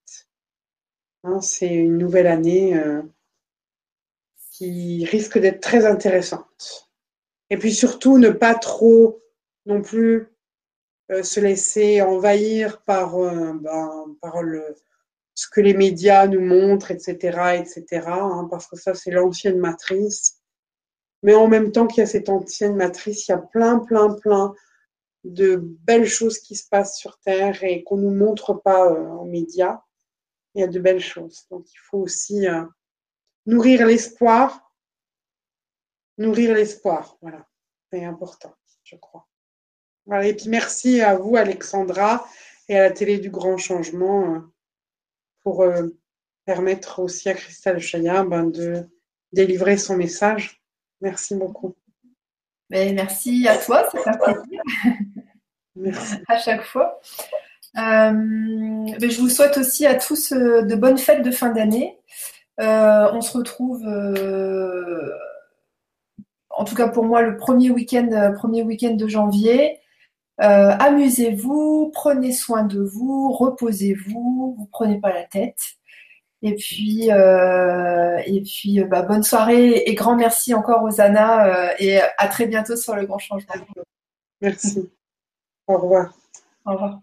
[SPEAKER 2] Hein. c'est une nouvelle année euh, qui risque d'être très intéressante. Et puis surtout, ne pas trop non plus se laisser envahir par, ben, par le, ce que les médias nous montrent, etc., etc., hein, parce que ça, c'est l'ancienne matrice. Mais en même temps qu'il y a cette ancienne matrice, il y a plein, plein, plein de belles choses qui se passent sur Terre et qu'on ne nous montre pas euh, en médias. Il y a de belles choses. Donc il faut aussi euh, nourrir l'espoir. Nourrir l'espoir, voilà. C'est important, je crois. Et puis merci à vous, Alexandra, et à la télé du Grand Changement euh, pour permettre aussi à Christelle Chaya ben, de délivrer son message. Merci beaucoup.
[SPEAKER 1] Mais merci à toi, c'est un plaisir. Merci. à chaque fois. Euh, mais je vous souhaite aussi à tous euh, de bonnes fêtes de fin d'année. Euh, on se retrouve, en tout cas pour moi, le premier week-end, premier week-end de janvier. Amusez-vous, prenez soin de vous, reposez-vous, vous prenez pas la tête. Et puis, euh, et puis bah, bonne soirée et grand merci encore aux Anna euh, et à très bientôt sur le grand changement.
[SPEAKER 2] Merci. Au revoir.
[SPEAKER 1] Au revoir.